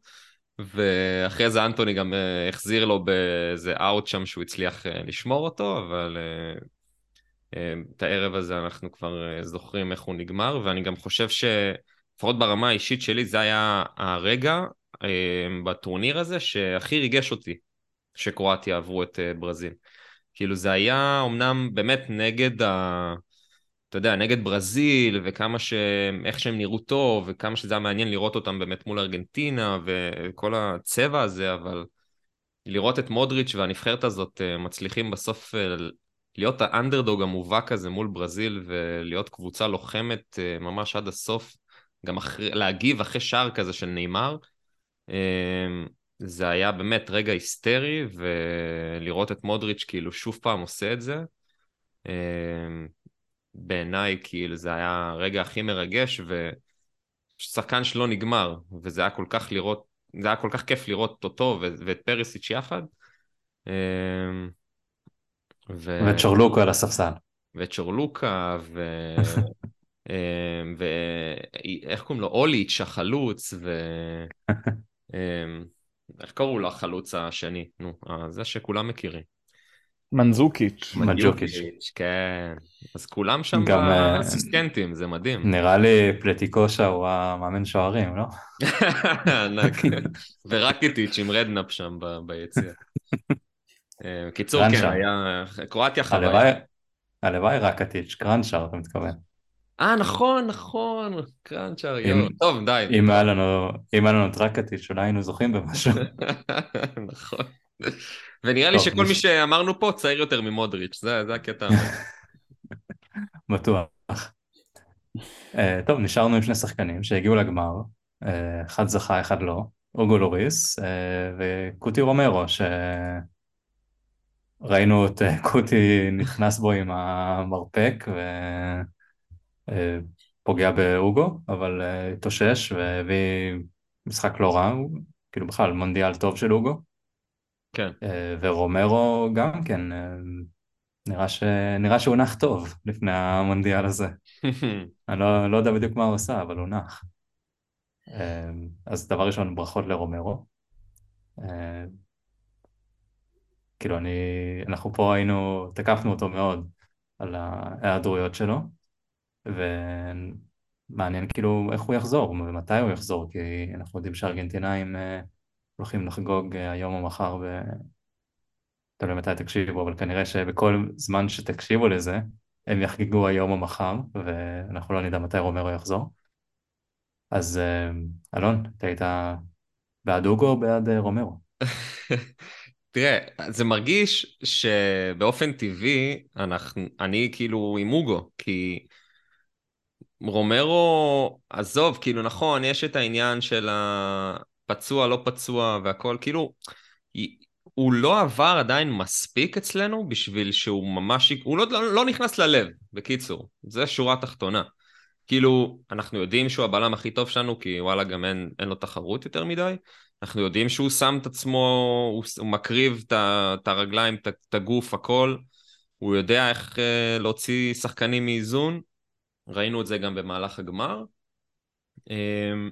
[SPEAKER 2] ואחרי זה אנטוני גם אה, החזיר לו באיזה אאוט שם שהוא הצליח אה, לשמור אותו, אבל את הערב הזה אנחנו כבר זוכרים איך הוא נגמר, ואני גם חושב שלפחות ברמה האישית שלי זה היה הרגע בטורניר הזה שהכי ריגש אותי שקרואטיה עברו את ברזיל. כאילו זה היה אמנם באמת נגד ה... אתה יודע, נגד ברזיל, וכמה ש... איך שהם נראו טוב, וכמה שזה היה מעניין לראות אותם באמת מול ארגנטינה, וכל הצבע הזה, אבל לראות את מודריץ' והנבחרת הזאת אה, מצליחים בסוף אה, להיות האנדרדוג המובהק הזה מול ברזיל, ולהיות קבוצה לוחמת אה, ממש עד הסוף, גם אחרי, להגיב אחרי שער כזה של נאמר, זה היה באמת רגע היסטרי, ולראות את מודריץ' כאילו שוב פעם עושה את זה, אמ, בעיניי כאילו זה היה הרגע הכי מרגש, ושחקן שלא נגמר, וזה היה כל כך לראות, זה היה כל כך כיף לראות אותו ואת פריסיץ' יחד. אמ,
[SPEAKER 1] ו... ואת צ'ורלוקה על הספסל.
[SPEAKER 2] ואת צ'ורלוקה, ו... אמ, ואיך קוראים לו? אוליץ' החלוץ, ו... איך קראו לו החלוץ השני? נו, זה שכולם מכירים.
[SPEAKER 3] מנזוקיץ'.
[SPEAKER 2] מנזוקיץ', כן. אז כולם שם גם אה, אסיסטנטים, זה מדהים.
[SPEAKER 1] נראה לי פלטיקושה הוא המאמן שוערים, לא?
[SPEAKER 2] ענק. ורקיטיץ' עם רדנאפ שם ביציע. אה, קיצור, כן, היה... קרואטיה חוויה.
[SPEAKER 1] הלוואי רקטיץ', קרנצ'אר, אתה מתכוון.
[SPEAKER 2] אה, נכון, נכון, קראנצ'ר, טוב, די.
[SPEAKER 1] אם היה לנו, אם היה לנו טרקטיץ', אולי היינו זוכים במשהו.
[SPEAKER 2] נכון. ונראה לי שכל מי שאמרנו פה צעיר יותר ממודריץ', זה הקטע.
[SPEAKER 1] בטוח. אה, טוב, נשארנו עם שני שחקנים שהגיעו לגמר, אה, אחד זכה, אחד לא, אוגו לוריס אה, וקוטי רומרו, שראינו את קוטי נכנס בו עם המרפק, ו... אה, פוגע באוגו, אבל אה, התאושש והביא משחק לא רע, כאילו בכלל מונדיאל טוב של אוגו.
[SPEAKER 2] כן.
[SPEAKER 1] אה, ורומרו גם כן, נראה, ש... נראה שהוא נח טוב לפני המונדיאל הזה. אני לא, לא יודע בדיוק מה הוא עושה, אבל הוא נח. אז דבר ראשון, ברכות לרומרו. כאילו אני, אנחנו פה היינו, תקפנו אותו מאוד על ההיעדרויות שלו. ומעניין כאילו איך הוא יחזור ומתי הוא יחזור, כי אנחנו יודעים שארגנטינאים אה, הולכים לחגוג אה, היום או מחר, ו... תלוי מתי תקשיבו, אבל כנראה שבכל זמן שתקשיבו לזה, הם יחגגו היום או מחר, ואנחנו לא נדע מתי רומרו יחזור. אז אה, אלון, אתה היית בעד אוגו או בעד רומרו?
[SPEAKER 2] תראה, זה מרגיש שבאופן טבעי אנחנו, אני כאילו עם אוגו, כי רומרו, עזוב, כאילו נכון, יש את העניין של הפצוע, לא פצוע והכל, כאילו, הוא לא עבר עדיין מספיק אצלנו בשביל שהוא ממש... הוא לא, לא, לא נכנס ללב, בקיצור. זה שורה תחתונה. כאילו, אנחנו יודעים שהוא הבלם הכי טוב שלנו, כי וואלה, גם אין, אין לו תחרות יותר מדי. אנחנו יודעים שהוא שם את עצמו, הוא, הוא מקריב את הרגליים, את הגוף, הכל. הוא יודע איך uh, להוציא שחקנים מאיזון. ראינו את זה גם במהלך הגמר. Um,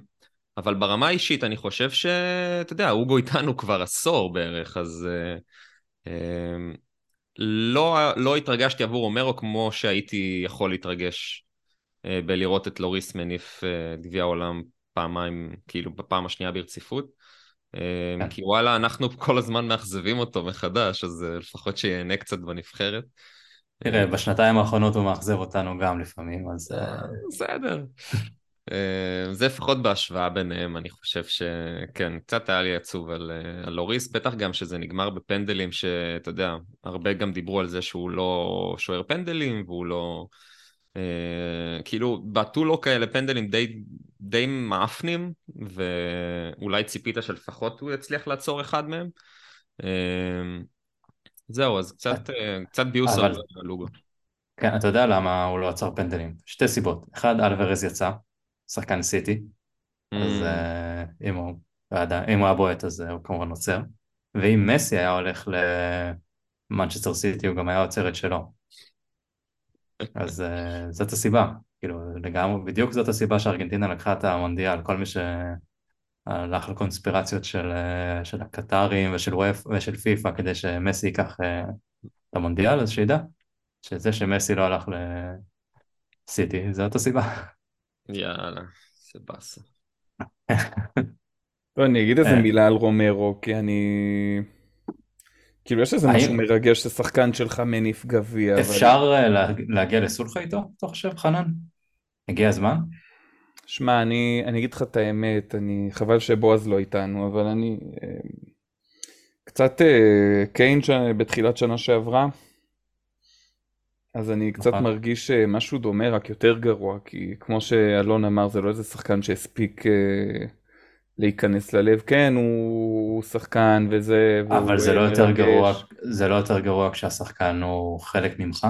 [SPEAKER 2] אבל ברמה האישית אני חושב שאתה יודע, אוגו איתנו כבר עשור בערך, אז uh, um, לא, לא התרגשתי עבור אומרו כמו שהייתי יכול להתרגש uh, בלראות את לוריס מניף uh, גביע העולם פעמיים, כאילו בפעם השנייה ברציפות. כן. כי וואלה, אנחנו כל הזמן מאכזבים אותו מחדש, אז לפחות שיהנה קצת בנבחרת.
[SPEAKER 1] תראה, בשנתיים האחרונות הוא מאכזב אותנו גם לפעמים, אז...
[SPEAKER 2] בסדר. אה, זה לפחות בהשוואה ביניהם, אני חושב שכן, קצת היה לי עצוב על, אה, על לוריס, בטח גם שזה נגמר בפנדלים שאתה יודע, הרבה גם דיברו על זה שהוא לא שוער פנדלים והוא לא... אה, כאילו, בעטו לו כאלה פנדלים די, די מאפנים, ואולי ציפית שלפחות הוא יצליח לעצור אחד מהם. אה, זהו, אז קצת, אה, קצת ביוס על לוגו.
[SPEAKER 1] כן, אתה יודע למה הוא לא עצר פנדלים? שתי סיבות. אחד, אלוורז יצא, שחקן סיטי, אז אה, אם הוא, אם הוא היה בועט אז הוא כמובן עוצר, ואם מסי היה הולך למנצ'סטר סיטי הוא גם היה עוצר את שלו. אז uh, זאת הסיבה, כאילו לגמרי, בדיוק זאת הסיבה שארגנטינה לקחה את המונדיאל, כל מי שהלך לקונספירציות של, uh, של הקטרים ושל ווף ושל פיפא כדי שמסי ייקח uh, את המונדיאל, אז שידע שזה שמסי לא הלך לסיטי, זאת הסיבה.
[SPEAKER 2] יאללה, זה באסה.
[SPEAKER 3] לא, אני אגיד איזה מילה על רומרו, כי אני... כאילו יש איזה משהו מרגש ששחקן שלך מניף גביע.
[SPEAKER 1] אפשר. להגיע לסולחה איתו, אתה חושב, חנן? הגיע הזמן?
[SPEAKER 3] שמע, אני, אני אגיד לך את האמת, אני, חבל שבועז לא איתנו, אבל אני קצת קיין בתחילת שנה שעברה, אז אני קצת נכון. מרגיש משהו דומה, רק יותר גרוע, כי כמו שאלון אמר, זה לא איזה שחקן שהספיק להיכנס ללב. כן, הוא שחקן וזה...
[SPEAKER 1] אבל זה לא, יותר גרוע, זה לא יותר גרוע כשהשחקן הוא חלק ממך?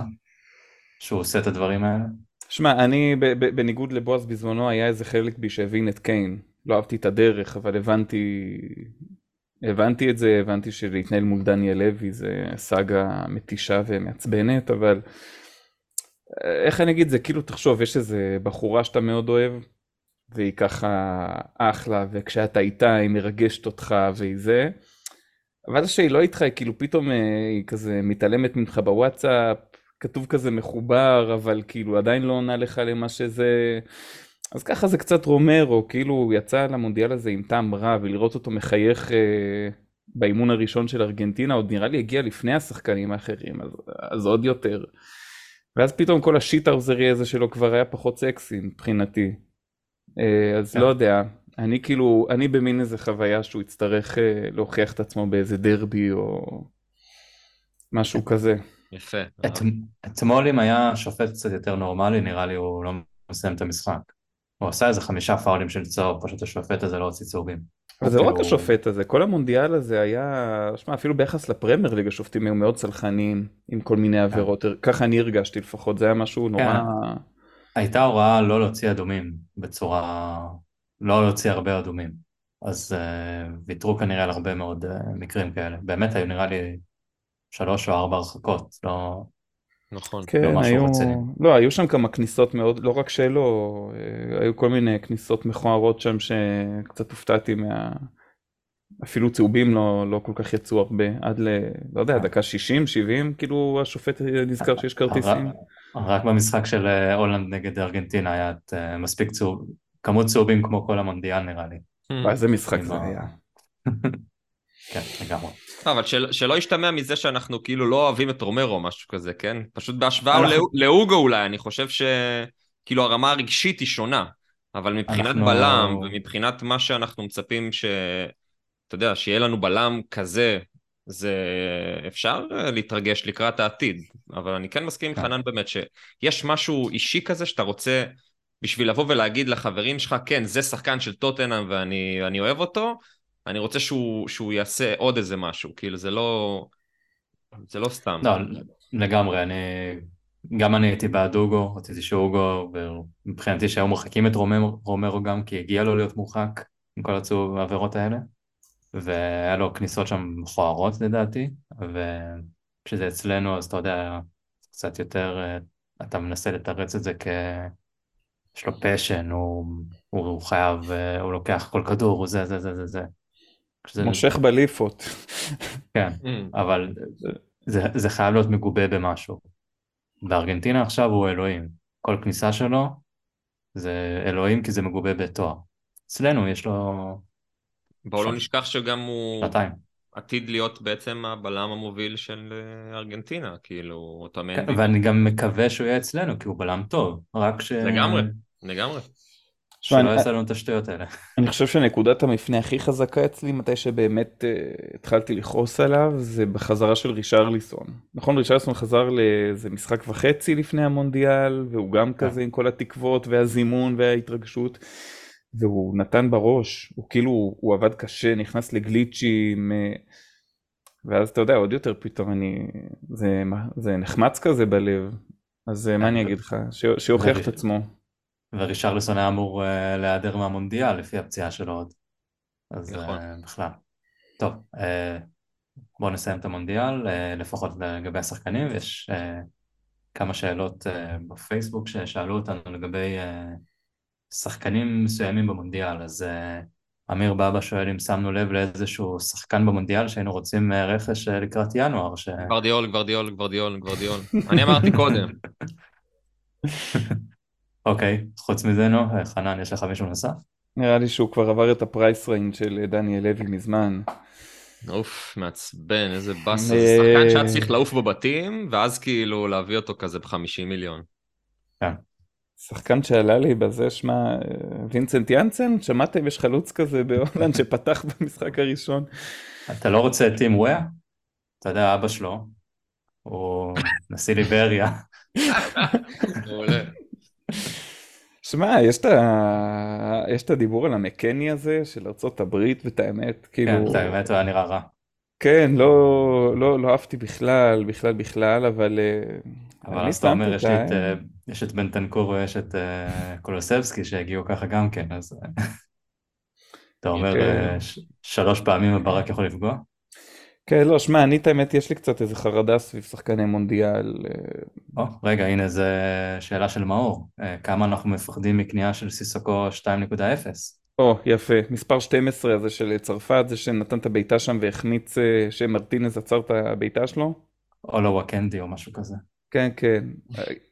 [SPEAKER 1] שהוא עושה את הדברים האלה?
[SPEAKER 3] שמע, אני בניגוד לבועז בזמנו היה איזה חלק בי שהבין את קיין. לא אהבתי את הדרך, אבל הבנתי... הבנתי את זה, הבנתי שלהתנהל מול דניאל לוי זה סאגה מתישה ומעצבנת, אבל איך אני אגיד זה, כאילו תחשוב, יש איזה בחורה שאתה מאוד אוהב, והיא ככה אחלה, וכשאתה איתה היא מרגשת אותך והיא זה. אבל שהיא לא איתך, היא כאילו פתאום אה, היא כזה מתעלמת ממך בוואטסאפ, כתוב כזה מחובר, אבל כאילו עדיין לא עונה לך למה שזה... אז ככה זה קצת רומרו, כאילו הוא יצא למונדיאל הזה עם טעם רע, ולראות אותו מחייך אה, באימון הראשון של ארגנטינה, עוד נראה לי הגיע לפני השחקנים האחרים, אז, אז עוד יותר. ואז פתאום כל השיט האוזרי הזה שלו כבר היה פחות סקסי מבחינתי. אה, אז לא יודע, אני כאילו, אני במין איזה חוויה שהוא יצטרך אה, להוכיח את עצמו באיזה דרבי או משהו כזה.
[SPEAKER 2] יפה.
[SPEAKER 1] אתמול אם היה שופט קצת יותר נורמלי, נראה לי הוא לא מסיים את המשחק. הוא עשה איזה חמישה פאולים של צהוב, פשוט השופט הזה לא הוציא צהובים.
[SPEAKER 3] זה לא רק כאילו- השופט הזה, כל המונדיאל הזה היה, שמע, אפילו ביחס לפרמייר ליג השופטים היו מאוד סלחניים עם כל מיני כן. עבירות, ככה אני הרגשתי לפחות, זה היה משהו נורא... כן.
[SPEAKER 1] הייתה הוראה לא להוציא אדומים בצורה, לא להוציא הרבה אדומים, אז uh, ויתרו כנראה על הרבה מאוד uh, מקרים כאלה. באמת היו נראה לי שלוש או ארבע הרחקות, לא...
[SPEAKER 2] נכון.
[SPEAKER 3] כן, לא היו, לא, היו שם כמה כניסות מאוד, לא רק שלו, אה, היו כל מיני כניסות מכוערות שם שקצת הופתעתי מה... אפילו צהובים לא, לא כל כך יצאו הרבה, עד ל... לא יודע, דקה 60, 70, כאילו השופט נזכר שיש כרטיסים.
[SPEAKER 1] רק במשחק של אה, הולנד נגד ארגנטינה היה את אה, מספיק צהוב, כמות צהובים כמו כל המונדיאל נראה לי.
[SPEAKER 3] איזה משחק זה היה.
[SPEAKER 1] כן, לגמרי.
[SPEAKER 2] אבל של, שלא ישתמע מזה שאנחנו כאילו לא אוהבים את רומרו או משהו כזה, כן? פשוט בהשוואה אנחנו... לאוגו אולי, אני חושב שכאילו הרמה הרגשית היא שונה, אבל מבחינת אנחנו... בלם ומבחינת מה שאנחנו מצפים ש... אתה יודע, שיהיה לנו בלם כזה זה אפשר אה, להתרגש לקראת העתיד, אבל אני כן מסכים עם כן. חנן באמת שיש משהו אישי כזה שאתה רוצה בשביל לבוא ולהגיד לחברים שלך, כן, זה שחקן של טוטנאם ואני אוהב אותו, אני רוצה שהוא, שהוא יעשה עוד איזה משהו, כאילו זה לא... זה לא סתם.
[SPEAKER 1] לא, לגמרי, אני... גם אני הייתי בעד אוגו, רציתי שאוגו, ומבחינתי שהיו מורחקים את רומרו, רומרו גם כי הגיע לו להיות מורחק עם כל עצוב העבירות האלה, והיה לו כניסות שם מכוערות לדעתי, וכשזה אצלנו אז אתה יודע, קצת יותר, אה, אתה מנסה לתרץ את זה כ... יש לו פשן, הוא, הוא חייב, אה, הוא לוקח כל כדור, הוא זה, זה, זה, זה, זה.
[SPEAKER 3] כשזה... מושך בליפות.
[SPEAKER 1] כן, mm. אבל זה, זה חייב להיות מגובה במשהו. בארגנטינה עכשיו הוא אלוהים. כל כניסה שלו זה אלוהים כי זה מגובה בתואר. אצלנו יש לו...
[SPEAKER 2] בואו לא נשכח שגם הוא
[SPEAKER 1] שנתיים.
[SPEAKER 2] עתיד להיות בעצם הבלם המוביל של אה, ארגנטינה, כאילו, אותו
[SPEAKER 1] כן, ואני גם מקווה שהוא יהיה אצלנו, כי הוא בלם טוב, רק ש...
[SPEAKER 2] לגמרי, לגמרי.
[SPEAKER 1] שלא יעשה לנו את השטויות האלה.
[SPEAKER 3] אני חושב שנקודת המפנה הכי חזקה אצלי, מתי שבאמת uh, התחלתי לכעוס עליו, זה בחזרה של רישרליסון. נכון, רישרליסון חזר לאיזה משחק וחצי לפני המונדיאל, והוא גם כן. כזה עם כל התקוות והזימון וההתרגשות, והוא נתן בראש, הוא כאילו, הוא עבד קשה, נכנס לגליצ'ים, uh, ואז אתה יודע, עוד יותר פתאום אני, זה, זה נחמץ כזה בלב, אז uh, מה אני אגיד לך, שיוכיח את עצמו.
[SPEAKER 1] ורישרלסון היה אמור uh, להיעדר מהמונדיאל לפי הפציעה שלו עוד. אז נכון. uh, בכלל. טוב, uh, בואו נסיים את המונדיאל, uh, לפחות לגבי השחקנים, ויש uh, כמה שאלות uh, בפייסבוק ששאלו אותנו לגבי אה, שחקנים מסוימים במונדיאל, אז אה, אמיר בבא שואל אם שמנו לב לאיזשהו שחקן במונדיאל שהיינו רוצים רכש לקראת ינואר. ש...
[SPEAKER 2] גוורדיאול, גוורדיאול, גוורדיאול, גוורדיאול. אני אמרתי קודם.
[SPEAKER 1] אוקיי, חוץ מזה נו, חנן, יש לך מישהו נוסף?
[SPEAKER 3] נראה לי שהוא כבר עבר את ה price range של דניאל לוי מזמן.
[SPEAKER 2] אוף, מעצבן, איזה באסה. זה שחקן שהיה צריך לעוף בבתים, ואז כאילו להביא אותו כזה ב-50 מיליון.
[SPEAKER 1] כן.
[SPEAKER 3] שחקן שעלה לי בזה, שמע, וינסנט יאנסן, שמעתם? יש חלוץ כזה בהולנד שפתח במשחק הראשון.
[SPEAKER 1] אתה לא רוצה את טים וויה? אתה יודע, אבא שלו, הוא נשיא ליבריה.
[SPEAKER 2] מעולה.
[SPEAKER 3] שמע, יש, יש את הדיבור על המקני הזה של ארצות הברית, ואת האמת, כאילו...
[SPEAKER 1] כן, את האמת, הוא היה נראה רע.
[SPEAKER 3] כן, לא, לא, לא אהבתי בכלל, בכלל, בכלל, אבל...
[SPEAKER 1] אה, אבל אז אתה אומר, יש, את, אה, יש את בנטנקור ויש את אה, קולוסבסקי שהגיעו ככה גם כן, אז... אתה אומר, כן. שלוש פעמים הברק יכול לפגוע?
[SPEAKER 3] כן, לא, שמע, אני את האמת, יש לי קצת איזה חרדה סביב שחקני מונדיאל.
[SPEAKER 1] או, רגע, הנה זו שאלה של מאור. כמה אנחנו מפחדים מקנייה של סיסוקו 2.0?
[SPEAKER 3] או, יפה. מספר 12 הזה של צרפת, זה שנתן את הבעיטה שם והחמיץ, שמרטינז עצר את הבעיטה שלו?
[SPEAKER 1] או לא וואקנדי או משהו כזה.
[SPEAKER 3] כן, כן.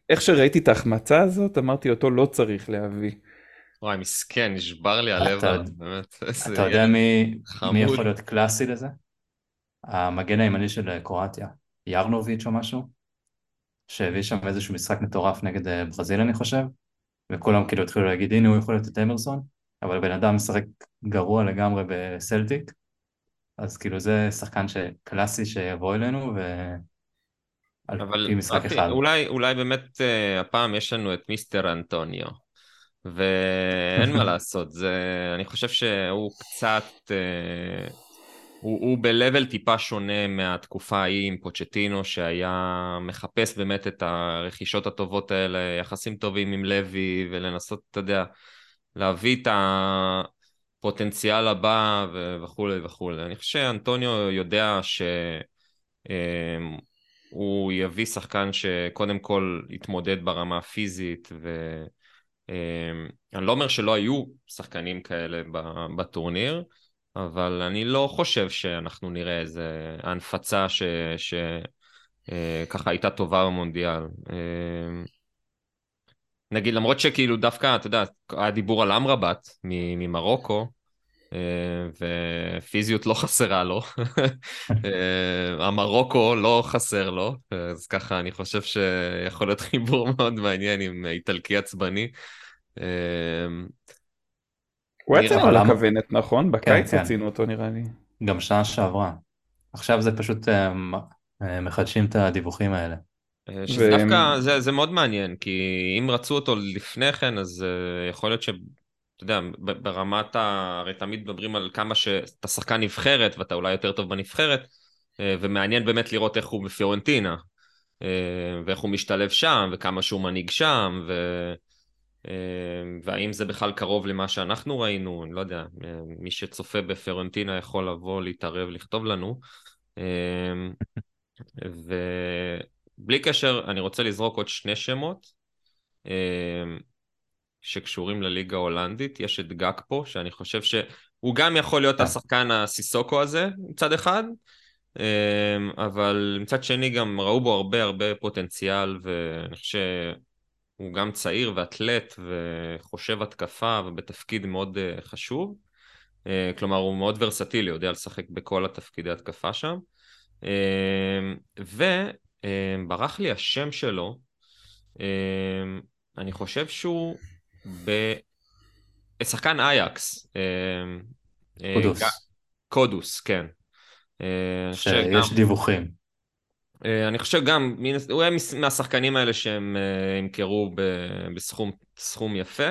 [SPEAKER 3] איך שראיתי את ההחמצה הזאת, אמרתי אותו לא צריך להביא.
[SPEAKER 2] וואי, מסכן, נשבר לי הלב, באמת.
[SPEAKER 1] אתה יודע מי, מי יכול להיות קלאסי לזה? המגן הימני של קרואטיה, ירנוביץ' או משהו, שהביא שם איזשהו משחק מטורף נגד אה, ברזיל אני חושב, וכולם כאילו התחילו להגיד הנה הוא יכול להיות את אמרסון, אבל בן אדם משחק גרוע לגמרי בסלטיק, אז כאילו זה שחקן קלאסי שיבוא אלינו ו...
[SPEAKER 2] אבל אולי, אולי באמת uh, הפעם יש לנו את מיסטר אנטוניו ואין מה לעשות, זה, אני חושב שהוא קצת, uh, הוא, הוא ב-level טיפה שונה מהתקופה ההיא עם פוצ'טינו שהיה מחפש באמת את הרכישות הטובות האלה, יחסים טובים עם לוי ולנסות, אתה יודע, להביא את הפוטנציאל הבא וכולי וכולי. אני חושב שאנטוניו יודע ש... אמ, יביא שחקן שקודם כל יתמודד ברמה הפיזית ואני לא אומר שלא היו שחקנים כאלה בטורניר אבל אני לא חושב שאנחנו נראה איזה הנפצה שככה אה, הייתה טובה במונדיאל. אה, נגיד למרות שכאילו דווקא, אתה יודע, היה דיבור על אמרבת ממרוקו, אה, ופיזיות לא חסרה לו, המרוקו לא חסר לו, אז ככה אני חושב שיכול להיות חיבור מאוד מעניין עם איטלקי עצבני.
[SPEAKER 3] הוא היה צריך על הכוונת, נכון? בקיץ כן, הצינו כן. אותו נראה לי.
[SPEAKER 1] גם שנה שעברה. עכשיו זה פשוט אה, אה, מחדשים את הדיווחים האלה.
[SPEAKER 2] אה, שזה ו... דווקא, זה, זה מאוד מעניין, כי אם רצו אותו לפני כן, אז יכול להיות ש... אתה יודע, ברמת ה... הרי תמיד מדברים על כמה שאתה שחקן נבחרת ואתה אולי יותר טוב בנבחרת, ומעניין באמת לראות איך הוא בפיורנטינה, ואיך הוא משתלב שם, וכמה שהוא מנהיג שם, ו... והאם זה בכלל קרוב למה שאנחנו ראינו, אני לא יודע, מי שצופה בפיורנטינה יכול לבוא, להתערב, לכתוב לנו. ובלי קשר, אני רוצה לזרוק עוד שני שמות אמ, שקשורים לליגה ההולנדית. יש את גאק פה, שאני חושב שהוא גם יכול להיות כן. השחקן הסיסוקו הזה מצד אחד, אמ, אבל מצד שני גם ראו בו הרבה הרבה פוטנציאל, ואני חושב שהוא גם צעיר ואתלט וחושב התקפה ובתפקיד מאוד אה, חשוב. אה, כלומר, הוא מאוד ורסטילי, יודע לשחק בכל התפקידי התקפה שם. אמ, וברח לי השם שלו, אני חושב שהוא בשחקן אייקס. אמ,
[SPEAKER 1] אה, קודוס.
[SPEAKER 2] קודוס, כן.
[SPEAKER 1] אה, שיש דיווחים.
[SPEAKER 2] אה, אני חושב גם, הוא היה מהשחקנים האלה שהם ימכרו בסכום יפה.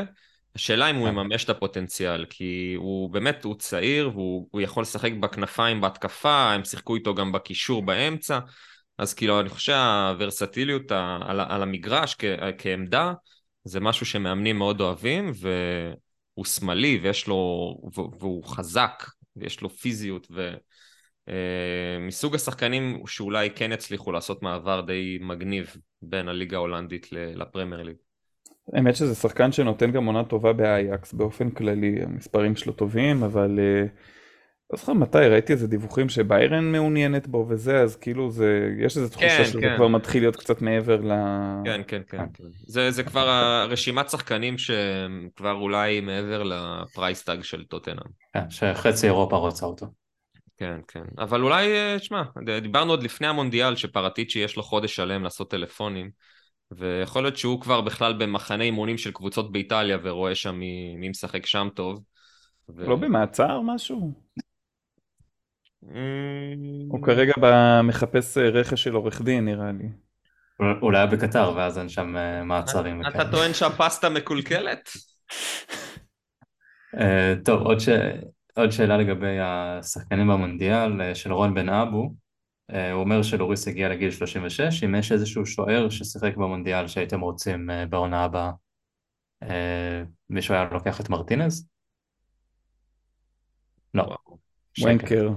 [SPEAKER 2] השאלה אם הוא יממש את הפוטנציאל, כי הוא באמת, הוא צעיר, והוא יכול לשחק בכנפיים בהתקפה, הם שיחקו איתו גם בקישור באמצע, אז כאילו, אני חושב שהוורסטיליות על, על המגרש כ, כעמדה, זה משהו שמאמנים מאוד אוהבים, והוא שמאלי, ויש לו, והוא חזק, ויש לו פיזיות, ו... Uh, מסוג השחקנים שאולי כן יצליחו לעשות מעבר די מגניב בין הליגה ההולנדית לפרמייר ליג.
[SPEAKER 3] האמת שזה שחקן שנותן גם עונה טובה באייקס באופן כללי, המספרים שלו טובים, אבל אה, לא זוכר מתי, ראיתי איזה דיווחים שביירן מעוניינת בו וזה, אז כאילו זה, יש איזו תחושה כן, שזה כן. כבר מתחיל להיות קצת מעבר ל...
[SPEAKER 2] כן, כן, כן. כן. זה, זה כבר הרשימת שחקנים שכבר אולי מעבר לפרייסטאג של טוטנאם.
[SPEAKER 1] כן, שחצי אירופה רוצה אותו.
[SPEAKER 2] כן, כן. אבל אולי, אה, שמע, דיברנו עוד לפני המונדיאל שפרטיצ'י יש לו חודש שלם לעשות טלפונים. ויכול להיות שהוא כבר בכלל במחנה אימונים של קבוצות באיטליה ורואה שם מי, מי משחק שם טוב.
[SPEAKER 3] ו... לא במעצר משהו? Mm. הוא כרגע מחפש אה, רכש של עורך דין נראה לי.
[SPEAKER 1] אולי בקטר ואז אין שם אה, מעצרים.
[SPEAKER 2] אתה טוען שהפסטה מקולקלת?
[SPEAKER 1] אה, טוב, עוד שאלה לגבי השחקנים במונדיאל של רון בן אבו. אה, הוא אומר שלוריס הגיע לגיל 36, אם יש איזשהו שוער ששיחק במונדיאל שהייתם רוצים אה, בעונה הבאה, אה, מישהו היה לוקח את מרטינז? לא.
[SPEAKER 3] ונקר.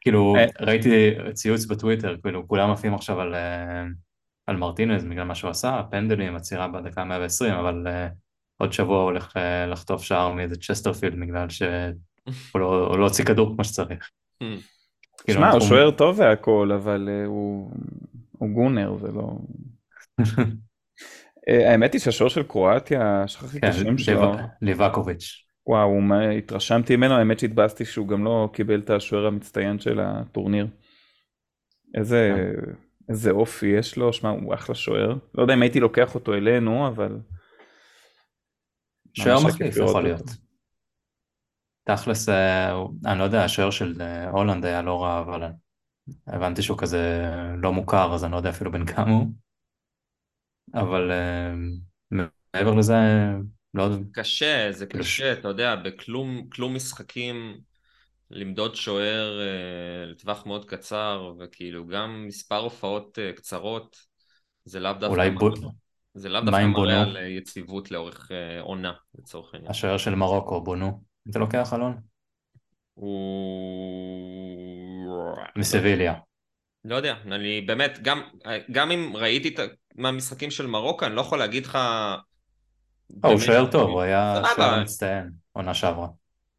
[SPEAKER 1] כאילו, ראיתי ציוץ בטוויטר, כאילו, כולם עפים עכשיו על, על מרטינז בגלל מה שהוא עשה, הפנדלים, עצירה בדקה 120, אבל עוד שבוע הוא הולך לחטוף שער מאיזה צ'סטרפילד בגלל שהוא לא, לא הוציא כדור כמו שצריך. הממ.
[SPEAKER 3] כאילו, שמע, הוא שוער טוב והכל, אבל אה, הוא Gooner, זה לא... אה, האמת היא שהשוער של קרואטיה, שכחתי את כן, השם שלו.
[SPEAKER 1] ליבקוביץ'.
[SPEAKER 3] וואו, התרשמתי ממנו, האמת שהתבאסתי שהוא גם לא קיבל את השוער המצטיין של הטורניר. איזה, כן. איזה אופי יש לו, שמע, הוא אחלה שוער. לא יודע אם הייתי לוקח אותו אלינו, אבל...
[SPEAKER 1] שוער מחליף יכול להיות. תכלס, אה, אני לא יודע, השוער של אה, הולנד היה לא רע, אבל הבנתי שהוא כזה לא מוכר, אז אני לא יודע אפילו בן כמה הוא. אבל אה, מעבר לזה, לא יודע.
[SPEAKER 2] קשה, זה כאילו קשה, אתה יודע, בכלום משחקים למדוד שוער לטווח מאוד קצר, וכאילו גם מספר הופעות קצרות, זה לאו דווקא... אולי בוט... זה לאו דווקא מראה על יציבות לאורך עונה, לצורך העניין.
[SPEAKER 1] השוער של מרוקו, בונו. אתה לוקח אלון?
[SPEAKER 2] הוא...
[SPEAKER 1] מסביליה.
[SPEAKER 2] לא יודע, אני באמת, גם, גם אם ראיתי את מהמשחקים של מרוקו, אני לא יכול להגיד לך...
[SPEAKER 1] אה, הוא שוער טוב, הוא היה שוער מצטיין, עונה שעברה.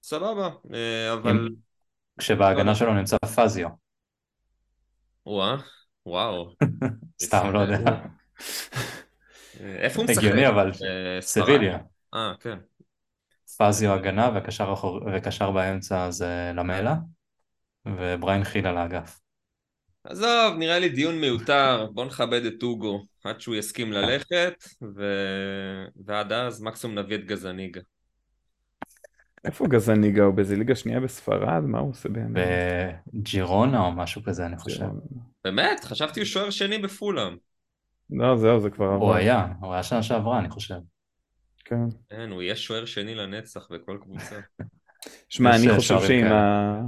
[SPEAKER 2] סבבה, אה, אבל...
[SPEAKER 1] כשבהגנה שלו נמצא פזיו.
[SPEAKER 2] וואה, וואו.
[SPEAKER 1] סתם, לא יודע.
[SPEAKER 2] איפה הוא משחק?
[SPEAKER 1] הגיוני, אבל סביליה.
[SPEAKER 2] אה, כן.
[SPEAKER 1] פזיו הגנה וקשר, וקשר באמצע זה למלה ובריין חיל על האגף.
[SPEAKER 2] עזוב, נראה לי דיון מיותר, בוא נכבד את אוגו עד שהוא יסכים ללכת ו... ועד אז מקסימום נביא את גזניגה.
[SPEAKER 3] איפה גזניגה? הוא באיזה ליגה שנייה בספרד? מה הוא עושה באמת?
[SPEAKER 1] בג'ירונה או משהו כזה אני חושב.
[SPEAKER 2] באמת? חשבתי הוא שוער שני בפולאם.
[SPEAKER 3] לא, זהו, זה כבר
[SPEAKER 1] עבר. הוא היה, הוא היה שנה שעברה אני חושב.
[SPEAKER 3] כן.
[SPEAKER 2] כן, הוא יהיה שוער שני לנצח בכל קבוצה.
[SPEAKER 3] שמע, אני
[SPEAKER 1] אה,
[SPEAKER 3] חושב שעם. ה...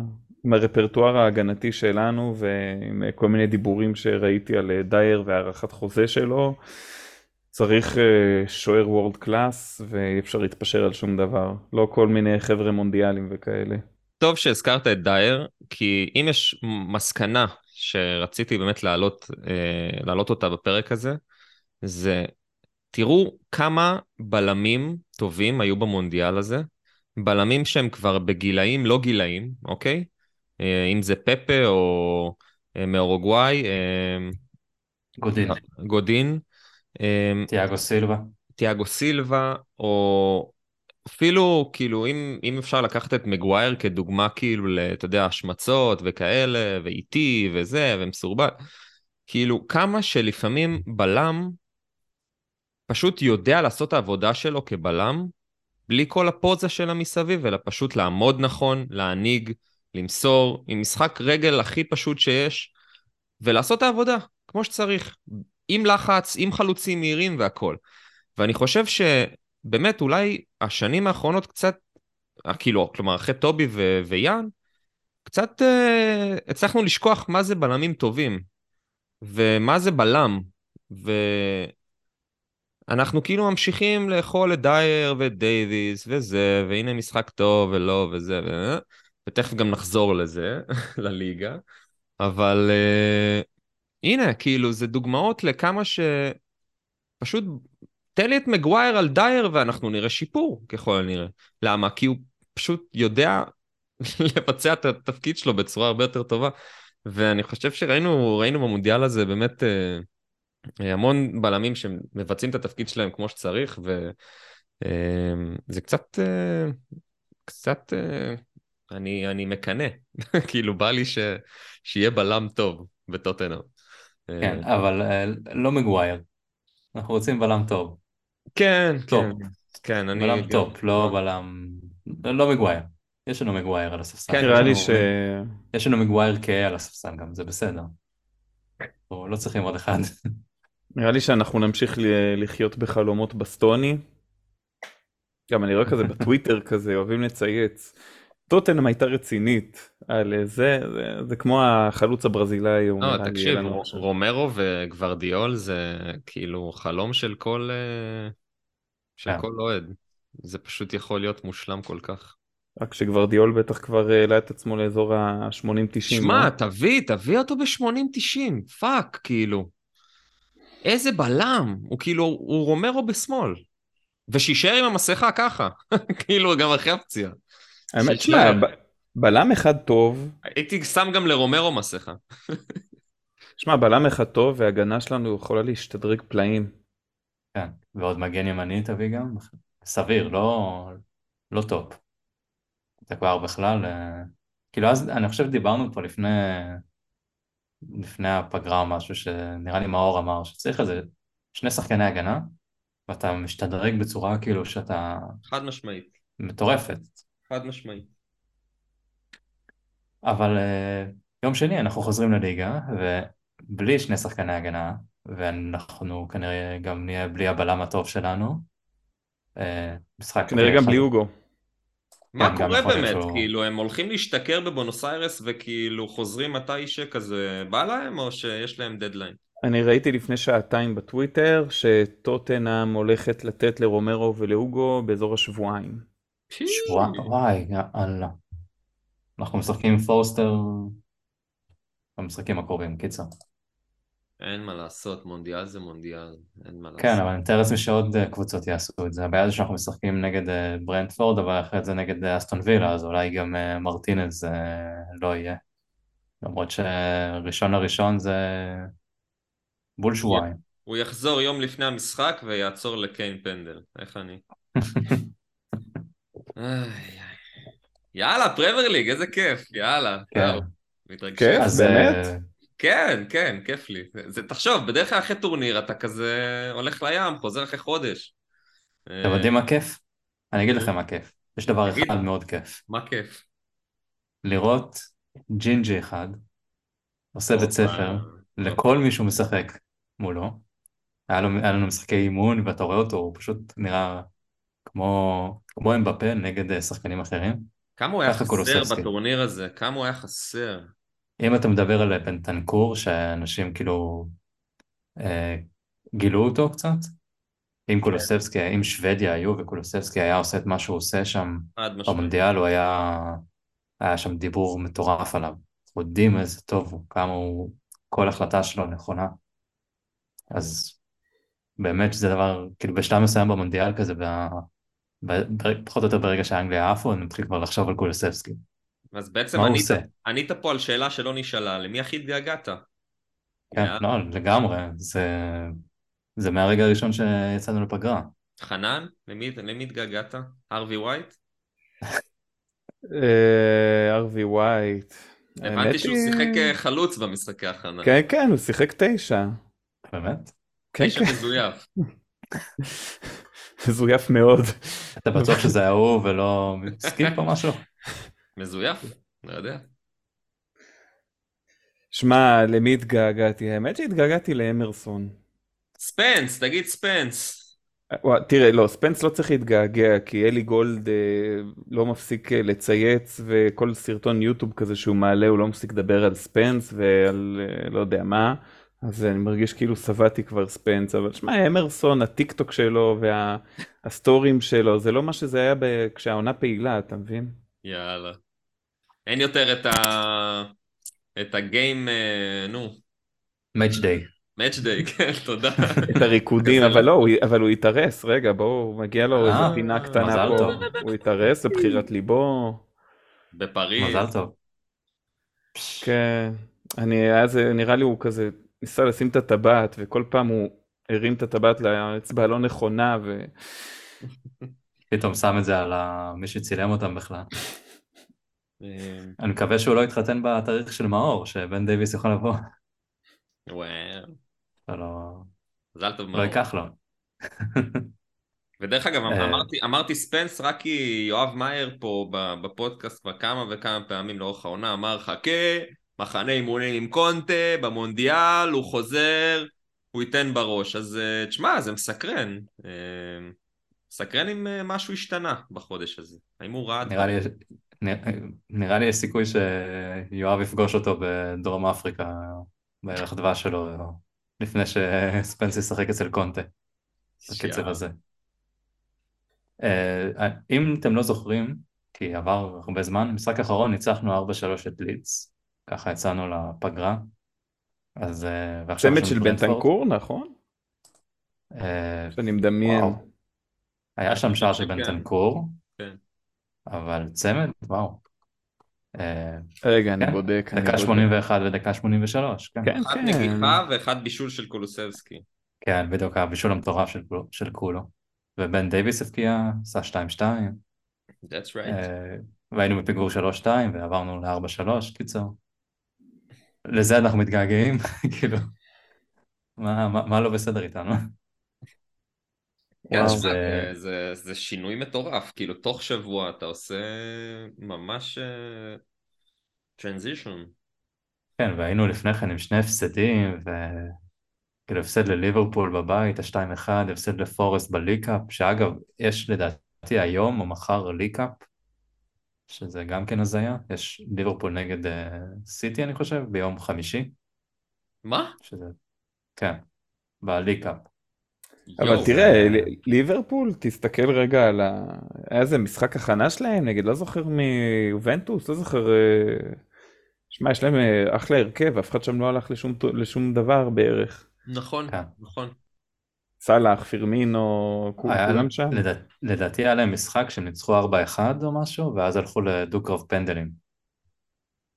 [SPEAKER 3] עם הרפרטואר ההגנתי שלנו ועם כל מיני דיבורים שראיתי על אה, דייר והארכת חוזה שלו, צריך אה, שוער וורד קלאס ואי אפשר להתפשר על שום דבר. לא כל מיני חבר'ה מונדיאלים וכאלה.
[SPEAKER 2] טוב שהזכרת את דייר, כי אם יש מסקנה שרציתי באמת להעלות, אה, להעלות אותה בפרק הזה, זה תראו כמה בלמים טובים היו במונדיאל הזה, בלמים שהם כבר בגילאים לא גילאים, אוקיי? אה, אם זה פפה או אה, מאורוגוואי,
[SPEAKER 1] גודין,
[SPEAKER 2] גודין,
[SPEAKER 1] תיאגו סילבה.
[SPEAKER 2] תיאגו סילבה, או אפילו, כאילו, אם, אם אפשר לקחת את מגווייר כדוגמה, כאילו, אתה יודע, השמצות וכאלה, ואיטי וזה, ומסורבל, כאילו, כמה שלפעמים בלם פשוט יודע לעשות את העבודה שלו כבלם, בלי כל הפוזה שלה מסביב, אלא פשוט לעמוד נכון, להנהיג, למסור, עם משחק רגל הכי פשוט שיש, ולעשות את העבודה, כמו שצריך, עם לחץ, עם חלוצים מהירים והכל. ואני חושב שבאמת אולי השנים האחרונות קצת, אה, כאילו, כלומר אחרי טובי ו- ויאן, קצת אה, הצלחנו לשכוח מה זה בלמים טובים, ומה זה בלם, ואנחנו כאילו ממשיכים לאכול את דייר ואת דייוויס וזה, והנה משחק טוב ולא וזה, ו... ותכף גם נחזור לזה, לליגה, אבל אה, הנה, כאילו, זה דוגמאות לכמה ש... פשוט תן לי את מגווייר על דייר ואנחנו נראה שיפור ככל הנראה. למה? כי הוא פשוט יודע לבצע את התפקיד שלו בצורה הרבה יותר טובה. ואני חושב שראינו ראינו במונדיאל הזה באמת אה, אה, המון בלמים שמבצעים את התפקיד שלהם כמו שצריך, וזה קצת, אה, קצת, אה, אני, אני מקנא, כאילו בא לי ש, שיהיה בלם טוב בטוטנאם. אה,
[SPEAKER 1] כן, אבל אה, לא מגווייר. אנחנו רוצים בלם טוב.
[SPEAKER 2] כן,
[SPEAKER 1] top.
[SPEAKER 2] כן, כן, אני...
[SPEAKER 1] בלם top, לא בלם... לא מגווייר. יש לנו מגווייר על הספסל.
[SPEAKER 2] כן,
[SPEAKER 1] יש
[SPEAKER 3] נראה לי ש...
[SPEAKER 1] יש לנו מגווייר כהה על הספסל גם, זה בסדר. אנחנו לא צריכים עוד אחד.
[SPEAKER 3] נראה לי שאנחנו נמשיך ל- לחיות בחלומות בסטוני. גם אני רואה כזה בטוויטר כזה, אוהבים לצייץ. טוטנאם הייתה רצינית על זה, זה, זה כמו החלוץ הברזילאי,
[SPEAKER 2] לא, תקשיב. רומרו וגוורדיאול זה כאילו חלום של כל... אה, של
[SPEAKER 1] כן.
[SPEAKER 2] כל אוהד. זה פשוט יכול להיות מושלם כל כך.
[SPEAKER 3] רק שגוורדיאול בטח כבר העלה את עצמו לאזור ה-80-90.
[SPEAKER 2] שמע, תביא, תביא אותו ב-80-90, fuck, כאילו. איזה בלם, הוא כאילו, הוא רומרו בשמאל. ושישאר עם המסכה ככה, כאילו, גם אחרי הפציעה.
[SPEAKER 3] האמת. שמע, בלם אחד טוב,
[SPEAKER 2] הייתי שם גם לרומרו מסכה.
[SPEAKER 3] שמע, בלם אחד טוב והגנה שלנו יכולה להשתדרג פלאים.
[SPEAKER 1] כן, ועוד מגן ימני תביא גם. סביר, לא, לא top. זה כבר בכלל... אה, כאילו אז, אני חושב שדיברנו פה לפני, לפני הפגרה או משהו, שנראה לי מאור אמר שצריך איזה שני שחקני הגנה, ואתה משתדרג בצורה כאילו שאתה
[SPEAKER 2] חד משמעית,
[SPEAKER 1] מטורפת.
[SPEAKER 2] חד משמעית.
[SPEAKER 1] אבל אה, יום שני אנחנו חוזרים לליגה, ובלי שני שחקני הגנה, ואנחנו כנראה גם נהיה בלי הבלם הטוב שלנו. אה, משחק...
[SPEAKER 3] כנראה גם
[SPEAKER 1] אחד-
[SPEAKER 3] בלי אוגו.
[SPEAKER 2] מה
[SPEAKER 1] כן,
[SPEAKER 2] קורה באמת?
[SPEAKER 1] שהוא-
[SPEAKER 2] כאילו, הם הולכים להשתכר בבונוס איירס וכאילו חוזרים מתי שכזה בא להם, או שיש להם דדליין?
[SPEAKER 3] אני ראיתי לפני שעתיים בטוויטר שטוטנאם הולכת לתת לרומרו ולאוגו באזור השבועיים.
[SPEAKER 1] שבוע... וואי, יאללה. אנחנו משחקים פורסטר במשחקים הקרובים, קיצר.
[SPEAKER 2] אין מה לעשות, מונדיאל זה מונדיאל, אין מה לעשות.
[SPEAKER 1] כן, אבל אני מתאר לעצמי שעוד אה, קבוצות יעשו את זה. הבעיה זה שאנחנו משחקים נגד אה, ברנדפורד, אבל אחרי זה נגד אה, אסטון וילה, אז אולי גם מרטינז לא יהיה. למרות שראשון לראשון זה בול שבועיים.
[SPEAKER 2] הוא יחזור יום לפני המשחק ויעצור לקיין פנדל. איך אני? יאללה, פרמייר ליג, איזה כיף, יאללה.
[SPEAKER 1] כן.
[SPEAKER 3] כיף?
[SPEAKER 1] אז
[SPEAKER 3] באמת?
[SPEAKER 1] אה,
[SPEAKER 2] כן, כן, כיף לי. זה, תחשוב, בדרך כלל אחרי טורניר אתה כזה הולך לים, חוזר אחרי חודש.
[SPEAKER 1] אתם יודעים מה כיף? אני אגיד לכם מה כיף. יש דבר. אחד מאוד כיף.
[SPEAKER 2] מה כיף?
[SPEAKER 1] לראות ג'ינג'י אחד עושה בית ספר לכל מי שהוא משחק מולו. היה, לו, היה לנו משחקי אימון ואתה רואה אותו, הוא פשוט נראה כמו, כמו אמבפה נגד אה, שחקנים אחרים.
[SPEAKER 2] כמה הוא היה חסר. בטורניר הזה? כמה הוא היה חסר?
[SPEAKER 1] אם אתה מדבר על בנטנקור, שאנשים כאילו אה, גילו אותו קצת, אם קולוסבסקי, אם שוודיה היו וקולוסבסקי היה עושה את מה שהוא עושה שם. במונדיאל, הוא היה, היה שם דיבור מטורף עליו. אנחנו יודעים איזה טוב הוא, כמה הוא, כל החלטה שלו נכונה. אז באמת שזה דבר, כאילו בשלב מסוים במונדיאל כזה, וה, פחות או יותר ברגע שהאנגליה עפו, אני מתחיל כבר לחשוב על קולוסבסקי.
[SPEAKER 2] אז בעצם ענית? ענית פה על שאלה שלא נשאלה, למי הכי התגעגעת?
[SPEAKER 1] כן,
[SPEAKER 2] יאללה.
[SPEAKER 1] לא, לגמרי, זה, זה מהרגע הראשון שיצאנו לפגרה.
[SPEAKER 2] חנן? למי, למי התגעגעת? ארווי ווייט?
[SPEAKER 3] אה, ארווי ווייט. האמת
[SPEAKER 2] הבנתי שהוא שיחק אה, חלוץ במשחקי הכנה.
[SPEAKER 3] כן, כן, הוא שיחק תשע.
[SPEAKER 1] באמת?
[SPEAKER 3] כן,
[SPEAKER 2] איש
[SPEAKER 3] כן,
[SPEAKER 2] מזויף.
[SPEAKER 3] מזויף מאוד.
[SPEAKER 1] אתה בטוח שזה היה הוא ולא סקיפ או משהו?
[SPEAKER 2] מזויף? לא יודע.
[SPEAKER 3] שמע, למי התגעגעתי? האמת שהתגעגעתי לאמרסון.
[SPEAKER 2] ספנס, תגיד ספנס.
[SPEAKER 3] תראה, לא, ספנס לא צריך להתגעגע, כי אלי גולד אה, לא מפסיק אה, לצייץ, וכל סרטון יוטיוב כזה שהוא מעלה, הוא לא מפסיק לדבר על ספנס ועל אה, לא יודע מה, אז אני מרגיש כאילו שבעתי כבר ספנס, אבל שמע, אמרסון, הטיק טוק שלו והסטורים שלו, זה לא מה שזה היה ב... כשהעונה פעילה, אתה מבין?
[SPEAKER 2] יאללה. אין יותר את ה... את הגיים, אה, נו,
[SPEAKER 1] מאץ' דיי.
[SPEAKER 2] מאץ' דיי, כן, תודה.
[SPEAKER 3] את הריקודים, אבל
[SPEAKER 2] לא.
[SPEAKER 3] אבל הוא התארס, רגע, בואו, מגיע לו
[SPEAKER 1] אה,
[SPEAKER 3] איזה פינה קטנה פה. הוא התארס לבחירת ליבו.
[SPEAKER 2] בפריז.
[SPEAKER 1] מזל טוב.
[SPEAKER 3] כן, אני, אז נראה לי הוא כזה ניסה לשים את הטבעת וכל פעם הוא הרים את הטבעת לאצבע הלא נכונה ו...
[SPEAKER 1] פתאום שם את זה על מי שצילם אותם בכלל.
[SPEAKER 2] אה,
[SPEAKER 1] אני מקווה שהוא לא יתחתן בתאריך של מאור, שבן דייוויס יכול לבוא.
[SPEAKER 2] וואו.
[SPEAKER 1] ולא
[SPEAKER 2] מזל טוב
[SPEAKER 1] לא
[SPEAKER 2] מאוד.
[SPEAKER 1] ייקח לו.
[SPEAKER 2] ודרך אגב,
[SPEAKER 1] אה.
[SPEAKER 2] אמרתי, אמרתי ספנס רק כי יואב מאייר פה ב- בפודקאסט כבר כמה וכמה פעמים לאורך העונה אמר חכה, מחנה אימונים עם קונטה, במונדיאל, הוא חוזר, הוא ייתן בראש. אז אה, תשמע, זה מסקרן. אה, מסקרן אם אה, משהו השתנה בחודש הזה. האם הוא ראה...
[SPEAKER 1] נראה לי, נראה- נראה לי יש סיכוי שיואב יפגוש אותו בדרום אפריקה, בערך דבש שלו, לפני שספנס ישחק אצל קונטה, בקצב. הזה. אם אתם לא זוכרים, כי עבר הרבה זמן, משחק אחרון ניצחנו 4-3 את לידס, ככה יצאנו לפגרה. אז אה, ועכשיו
[SPEAKER 3] צמד של. בנטנקור, נכון?
[SPEAKER 1] אה,
[SPEAKER 3] שאני מדמיין.
[SPEAKER 1] היה שם שער של
[SPEAKER 2] כן.
[SPEAKER 1] בנטנקור,
[SPEAKER 2] כן.
[SPEAKER 1] אבל צמד, וואו. אה,
[SPEAKER 3] רגע, אני
[SPEAKER 1] כן,
[SPEAKER 3] בודק.
[SPEAKER 1] דקה
[SPEAKER 3] בודק.
[SPEAKER 1] 81 ודקה 83, כן.
[SPEAKER 3] כן,
[SPEAKER 2] אחת
[SPEAKER 3] כן.
[SPEAKER 2] נגיחה ואחד בישול של קולוסבסקי.
[SPEAKER 1] כן, בדיוק הבישול המטורף של, כולו. ובן דייוויס הבקיע, עשה 2-2,
[SPEAKER 2] That's right.
[SPEAKER 1] והיינו בפיגור 3-2 ועברנו ל-4-3, קיצור. לזה אנחנו מתגעגעים, כאילו, מה, מה, מה לא בסדר איתנו?
[SPEAKER 2] כן,
[SPEAKER 3] וואו,
[SPEAKER 1] זה-
[SPEAKER 2] זה, זה, זה שינוי מטורף, כאילו תוך שבוע אתה עושה ממש טרנזישן.
[SPEAKER 1] כן, והיינו לפני כן עם שני הפסדים, וכאילו הפסד לליברפול בבית, ה-2-1, הפסד לפורסט בליקאפ, שאגב, יש לדעתי היום או מחר ליקאפ, שזה גם כן הזיה, יש ליברפול נגד אה, סיטי אני חושב, ביום חמישי,
[SPEAKER 2] מה?
[SPEAKER 1] שזה, כן, בליקאפ.
[SPEAKER 3] אבל
[SPEAKER 2] יואו,
[SPEAKER 3] תראה, ל- ליברפול, תסתכל רגע על ה... היה איזה משחק הכנה שלהם נגד, לא זוכר מיובנטוס, לא זוכר... אה, שמע, יש להם אה, אחלה הרכב, אף אחד שם לא הלך לשום, לשום דבר בערך.
[SPEAKER 2] נכון,
[SPEAKER 1] כן.
[SPEAKER 2] נכון.
[SPEAKER 3] סאלח, פירמינו, כולם שם.
[SPEAKER 1] לדע- לדעתי היה להם משחק שהם ניצחו 4-1 או משהו, ואז הלכו לדו-קרב פנדלים.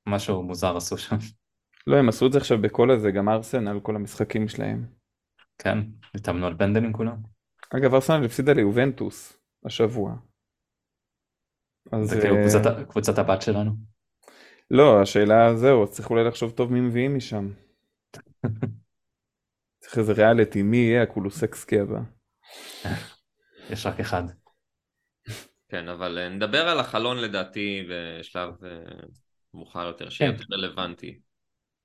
[SPEAKER 1] משהו מוזר עשו שם,
[SPEAKER 3] לא, הם עשו את זה עכשיו בכל הזה, גם ארסנל, כל המשחקים שלהם.
[SPEAKER 1] כן, התאמנו על פנדלים כולם.
[SPEAKER 3] אגב, ארסנל הפסידה ליובנטוס השבוע. אז
[SPEAKER 1] זה כאילו
[SPEAKER 3] אה,
[SPEAKER 1] קבוצת, קבוצת הבת שלנו.
[SPEAKER 3] לא, השאלה זהו, צריך אולי לחשוב טוב מי מביאים משם. צריך איזה ריאליטי, מי יהיה הקולוסקסקי הבא.
[SPEAKER 1] יש רק אחד.
[SPEAKER 2] כן, אבל אה, נדבר על החלון לדעתי בשלב אה, מאוחר יותר, שיהיה
[SPEAKER 1] כן.
[SPEAKER 2] יותר רלוונטי.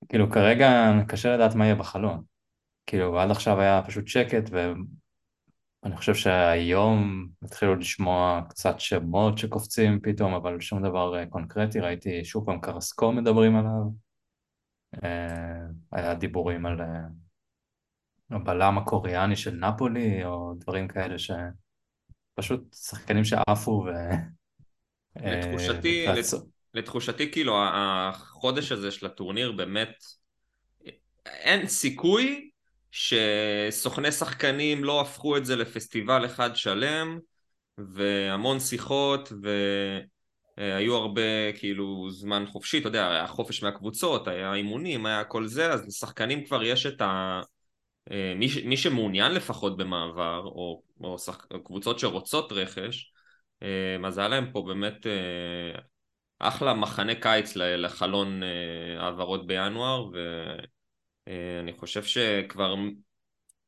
[SPEAKER 1] כאילו כרגע קשה לדעת מה יהיה בחלון. כאילו עד עכשיו היה פשוט שקט אני חושב שהיום התחילו לשמוע קצת שמות שקופצים פתאום, אבל שום דבר אה, קונקרטי. ראיתי שוב פעם קרסקו מדברים עליו. היה דיבורים על הבלם הקוריאני של נפולי, או דברים כאלה שפשוט שחקנים שעפו ו...
[SPEAKER 2] לתחושתי, לתחושתי כאילו החודש הזה של הטורניר באמת אין סיכוי שסוכני שחקנים לא הפכו את זה לפסטיבל אחד שלם והמון שיחות והיו הרבה כאילו זמן חופשי, אתה יודע, היה חופש מהקבוצות, היה אימונים, היה כל זה, אז לשחקנים כבר יש את ה... מי, מי שמעוניין לפחות במעבר, או, או שח... קבוצות שרוצות רכש, אז היה להם פה באמת אחלה מחנה קיץ לחלון העברות בינואר, ו... אה, אני חושב שכבר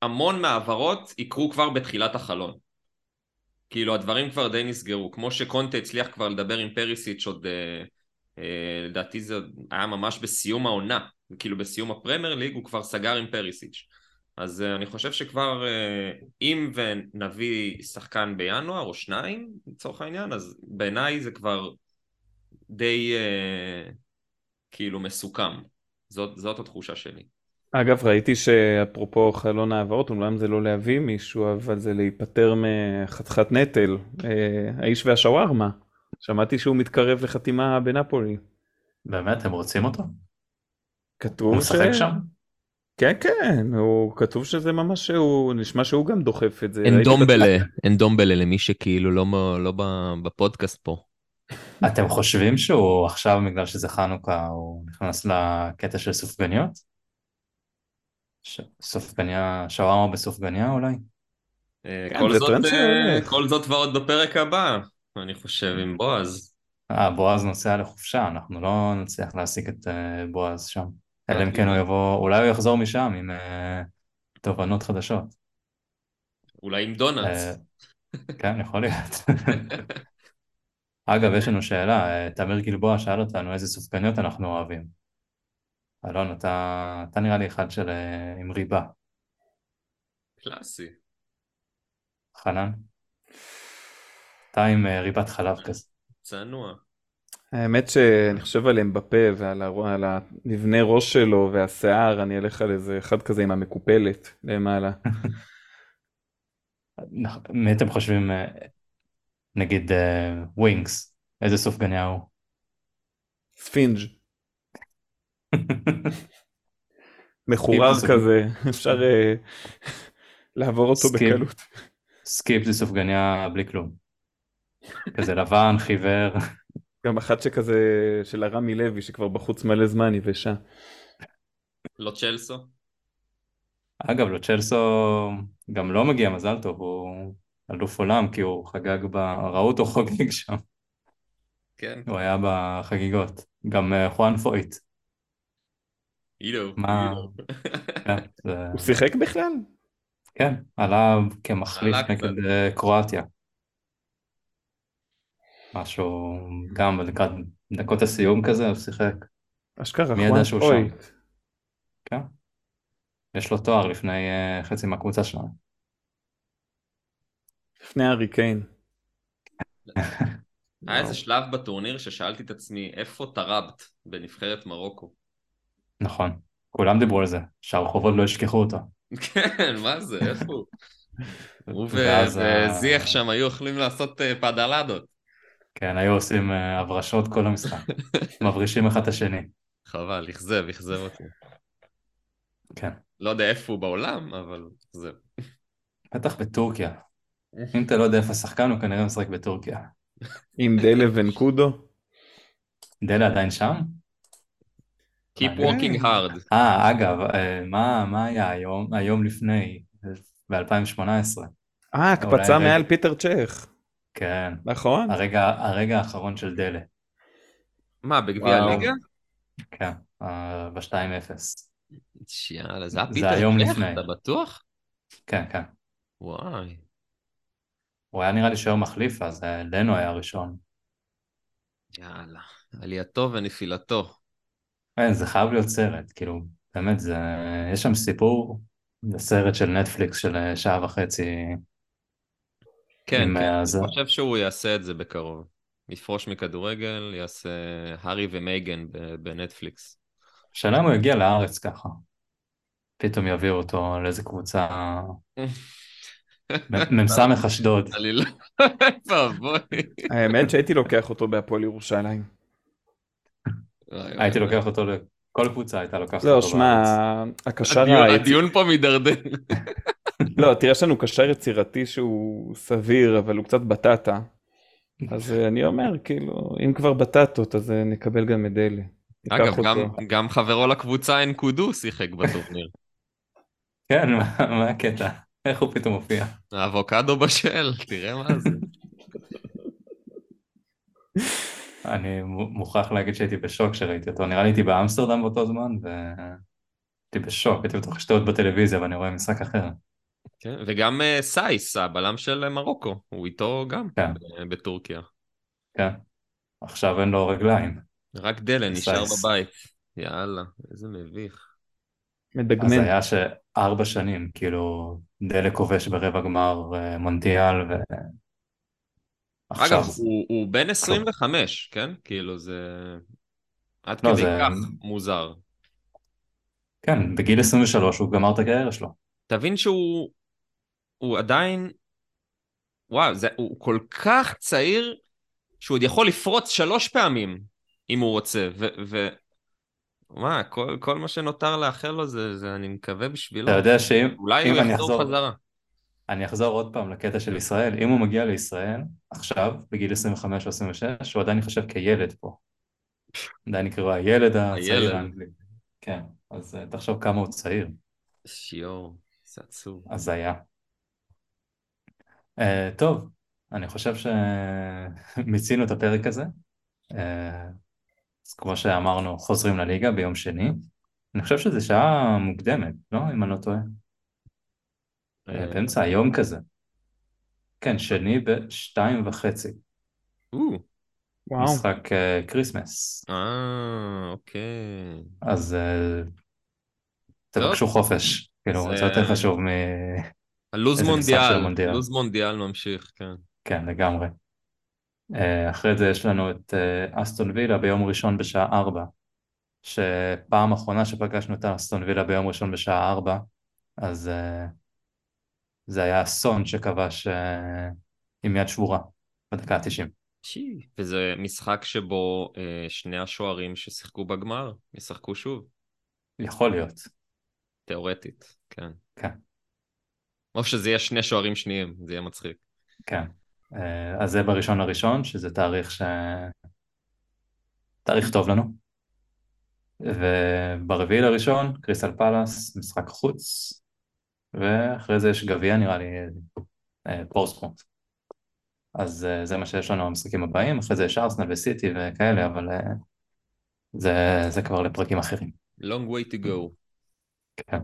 [SPEAKER 2] המון מהעברות יקרו כבר בתחילת החלון. כאילו הדברים כבר די נסגרו, כמו שקונטה הצליח כבר לדבר עם פריסיץ' עוד, אה, אה, לדעתי זה היה ממש בסיום העונה, כאילו בסיום הפרמייר ליג הוא כבר סגר עם פריסיץ'. אז אני חושב שכבר אם ונביא שחקן בינואר או שניים לצורך העניין, אז בעיניי זה כבר די כאילו מסוכם. זאת, זאת התחושה שלי.
[SPEAKER 3] אגב, ראיתי שאפרופו חלון העברות, אומנם זה לא להביא מישהו, אבל זה להיפטר מחתיכת נטל. אה, האיש והשווארמה, שמעתי שהוא מתקרב לחתימה בנפולי.
[SPEAKER 1] באמת, הם רוצים אותו?
[SPEAKER 3] כתוב ש...
[SPEAKER 1] הוא משחק שם?
[SPEAKER 3] כן, כן, הוא כתוב שזה ממש, הוא נשמע שהוא גם דוחף את זה.
[SPEAKER 2] אין דומבלה, אין דומבלה למי שכאילו לא, לא בפודקאסט פה.
[SPEAKER 1] אתם חושבים שהוא עכשיו, בגלל שזה חנוכה, הוא נכנס לקטע של סופגניות? סופגניה, שווארמה בסופגניה אולי?
[SPEAKER 2] אה, כן, כל, זאת, אה, כל זאת ועוד בפרק הבא, אני חושב, עם בועז.
[SPEAKER 1] אה, בועז נוסע לחופשה, אנחנו לא נצליח להשיג את בועז שם. אלא אם כן הוא יבוא, אולי הוא יחזור משם עם תובנות חדשות.
[SPEAKER 2] אולי עם דונלדס.
[SPEAKER 1] כן, יכול להיות. אגב, יש לנו שאלה, תמיר גלבוע שאל אותנו איזה סופגניות אנחנו אוהבים. אלון, אתה, אתה נראה לי אחד של אה, עם ריבה.
[SPEAKER 2] קלאסי.
[SPEAKER 1] חנן? אתה עם אה, ריבת חלב כזה.
[SPEAKER 2] צנוע.
[SPEAKER 3] האמת שאני חושב על אמבפה ועל המבנה ראש שלו והשיער, אני אלך על איזה אחד כזה עם המקופלת למעלה.
[SPEAKER 1] מי אתם חושבים, אה, נגיד ווינקס, איזה סופגניה הוא?
[SPEAKER 3] ספינג'. מחורר כזה, אפשר אה, לעבור אותו בקלות.
[SPEAKER 1] סקיפ זה סופגניה בלי כלום. כזה לבן, חיוור.
[SPEAKER 3] גם אחת שכזה של הרמי לוי שכבר בחוץ מלא זמן יבשה.
[SPEAKER 2] לו צ'לסו?
[SPEAKER 1] אגב, לו צ'לסו גם לא מגיע מזל טוב, הוא אלוף עולם כי הוא חגג, ב... ראו אותו חוגג שם.
[SPEAKER 2] כן.
[SPEAKER 1] הוא היה בחגיגות. גם אה, חואן פויט.
[SPEAKER 2] אילו.
[SPEAKER 1] מה? כן,
[SPEAKER 3] הוא שיחק בכלל?
[SPEAKER 1] כן, עלה כמחליף נגד אה, קרואטיה. משהו, גם לקראת דקות הסיום כזה, הוא שיחק.
[SPEAKER 3] אשכרה, מי ידע שהוא שם?
[SPEAKER 1] כן. יש לו תואר לפני uh, חצי מהקבוצה שלנו.
[SPEAKER 3] לפני הארי קיין.
[SPEAKER 2] היה איזה שלב בטורניר ששאלתי את עצמי איפה טראבט בנבחרת מרוקו.
[SPEAKER 1] נכון, כולם דיברו על זה, שהרחובות לא ישכחו אותו.
[SPEAKER 2] כן, מה זה, איפה הוא? הוא וזיח שם היו יכולים לעשות אה, פדלדות.
[SPEAKER 1] כן, היו עושים אה, הברשות כל המשחק, מברישים אחד את השני.
[SPEAKER 2] חבל, אכזב, אכזב אותי.
[SPEAKER 1] כן.
[SPEAKER 2] לא יודע איפה הוא בעולם, אבל אכזב.
[SPEAKER 1] בטח בטורקיה. אם אתה לא יודע איפה השחקן, הוא כנראה משחק בטורקיה.
[SPEAKER 3] עם דלה ונקודו?
[SPEAKER 1] דלה עדיין שם?
[SPEAKER 2] Keep walking hard.
[SPEAKER 1] אה, אגב, אה, מה, מה היה היום, היום לפני, ב-2018?
[SPEAKER 3] אה, הקפצה מעל פיטר צ'ך.
[SPEAKER 1] כן.
[SPEAKER 3] נכון.
[SPEAKER 1] הרגע, הרגע האחרון של דלה.
[SPEAKER 2] מה, בגביע הליגה?
[SPEAKER 1] כן, אה, ב-2-0.
[SPEAKER 2] יאללה, זה היה פיטר צ'ך? אתה בטוח?
[SPEAKER 1] כן, כן.
[SPEAKER 2] וואי.
[SPEAKER 1] הוא היה נראה לי שהיום מחליף, אז אה, לנו היה ראשון.
[SPEAKER 2] יאללה, עלייתו ונפילתו.
[SPEAKER 1] אין, זה חייב להיות סרט, כאילו, באמת, זה, יש שם סיפור, זה סרט של נטפליקס של אה, שעה וחצי,
[SPEAKER 2] כן,
[SPEAKER 1] עם,
[SPEAKER 2] כן,
[SPEAKER 1] אה, זה-
[SPEAKER 2] אני חושב שהוא יעשה את זה בקרוב. יפרוש מכדורגל, יעשה הארי ומייגן בנטפליקס.
[SPEAKER 1] השאלה אם הוא יגיע לארץ ככה. פתאום יביאו אותו לאיזה קבוצה, מ"ס אשדוד.
[SPEAKER 2] לא...
[SPEAKER 3] האמת שהייתי לוקח אותו בהפועל ירושלים.
[SPEAKER 1] הייתי. לוקח אותו לכל קבוצה, הייתה לוקחת
[SPEAKER 3] לא,
[SPEAKER 1] אותו
[SPEAKER 3] שמע,
[SPEAKER 1] בארץ.
[SPEAKER 3] הקשר
[SPEAKER 2] הדיון-
[SPEAKER 3] היצ...
[SPEAKER 2] הדיון פה מידרדר.
[SPEAKER 3] לא, תראה, יש לנו קשר יצירתי שהוא סביר, אבל הוא קצת בטטה. אז אה, אני אומר, כאילו, אם כבר בטטות, אז אה, נקבל גם את אלה.
[SPEAKER 2] אגב. גם- גם חברו לקבוצה אנקודו שיחק בטורניר.
[SPEAKER 1] כן, מה- מה הקטע? איך הוא פתאום מופיע?
[SPEAKER 2] האבוקדו בשל, תראה מה זה.
[SPEAKER 1] אני מו- מוכרח להגיד שהייתי בשוק כשראיתי אותו. נראה לי הייתי באמסטרדם באותו זמן, והייתי בשוק, הייתי בטוח שטעות בטלוויזיה ואני רואה משחק אחר.
[SPEAKER 2] כן, וגם אה, סייס, הבלם של מרוקו, הוא איתו גם
[SPEAKER 1] כן.
[SPEAKER 2] בטורקיה.
[SPEAKER 1] כן. עכשיו אין לו רגליים.
[SPEAKER 2] רק דלן נשאר
[SPEAKER 1] סייס.
[SPEAKER 2] בבית. יאללה, איזה מביך.
[SPEAKER 1] אז
[SPEAKER 3] מדגמן.
[SPEAKER 1] היה שארבע שנים, כאילו, דלק כובש ברבע גמר אה, מונדיאל, ו... עכשיו,
[SPEAKER 2] אגב, הוא, הוא בן 25, כן? כאילו זה... עד
[SPEAKER 1] לא,
[SPEAKER 2] כדי
[SPEAKER 1] זה-
[SPEAKER 2] כך מוזר.
[SPEAKER 1] כן, בגיל 23 הוא גמר את הקריירה שלו.
[SPEAKER 2] תבין שהוא הוא עדיין... וואו, זה, הוא כל כך צעיר שהוא עוד יכול לפרוץ שלוש פעמים אם הוא רוצה, ו... ו... מה, כל, כל מה שנותר לאחל לו זה, זה אני מקווה בשבילו.
[SPEAKER 1] אתה יודע שאם
[SPEAKER 2] אולי הוא
[SPEAKER 1] אני
[SPEAKER 2] יחזור חזרה.
[SPEAKER 1] אני אחזור עוד פעם לקטע של ישראל, אם הוא מגיע לישראל, עכשיו, בגיל 25 או 26, הוא עדיין ייחשב כילד פה. עדיין יקראו הילד הצעיר. האנגלי. כן, אז אה, תחשוב כמה הוא צעיר,
[SPEAKER 2] שיור, זה עצוב.
[SPEAKER 1] הזיה. אה, טוב, אני חושב שמיצינו את הפרק הזה. אה, אז כמו שאמרנו, חוזרים לליגה ביום שני. אני חושב שזו שעה מוקדמת, לא? אם אני לא טועה.
[SPEAKER 2] אה,
[SPEAKER 1] באמצע היום כזה. כן, שני בשתיים וחצי.
[SPEAKER 2] או,
[SPEAKER 3] וואו.
[SPEAKER 1] משחק Christmas.
[SPEAKER 2] אה, אוקיי.
[SPEAKER 1] אז
[SPEAKER 2] טוב.
[SPEAKER 1] תבקשו חופש. כאילו,
[SPEAKER 2] זה-
[SPEAKER 1] זה יותר חשוב מ...
[SPEAKER 2] הלוז מונדיאל,
[SPEAKER 1] המונדיאל.
[SPEAKER 2] לוז מונדיאל ממשיך, כן.
[SPEAKER 1] כן, לגמרי. אה, אחרי זה יש לנו את אה, אסטון וילה ביום ראשון בשעה ארבע. שפעם אחרונה שפגשנו את אסטון וילה ביום ראשון בשעה ארבע, אז אה, זה היה אסון שכבש אה, עם יד שבורה בדקה ה-90.
[SPEAKER 2] שי. וזה משחק שבו אה, שני השוערים ששיחקו בגמר ישחקו שוב,
[SPEAKER 1] יכול להיות.
[SPEAKER 2] תיאורטית, כן.
[SPEAKER 1] כן.
[SPEAKER 2] או שזה יהיה שני שוערים שניים, זה יהיה מצחיק.
[SPEAKER 1] כן. אה, אז זה בראשון לראשון, שזה תאריך ש... תאריך טוב לנו. וברביעי לראשון, קריסטל פלאס, משחק חוץ, ואחרי זה יש גביע נראה לי, אה, פורספורט. אז אה, זה מה שיש לנו במשחקים הבאים, אחרי זה יש ארסנל וסיטי וכאלה, אבל זה, זה כבר לפרקים אחרים.
[SPEAKER 2] long way to go.
[SPEAKER 1] כן.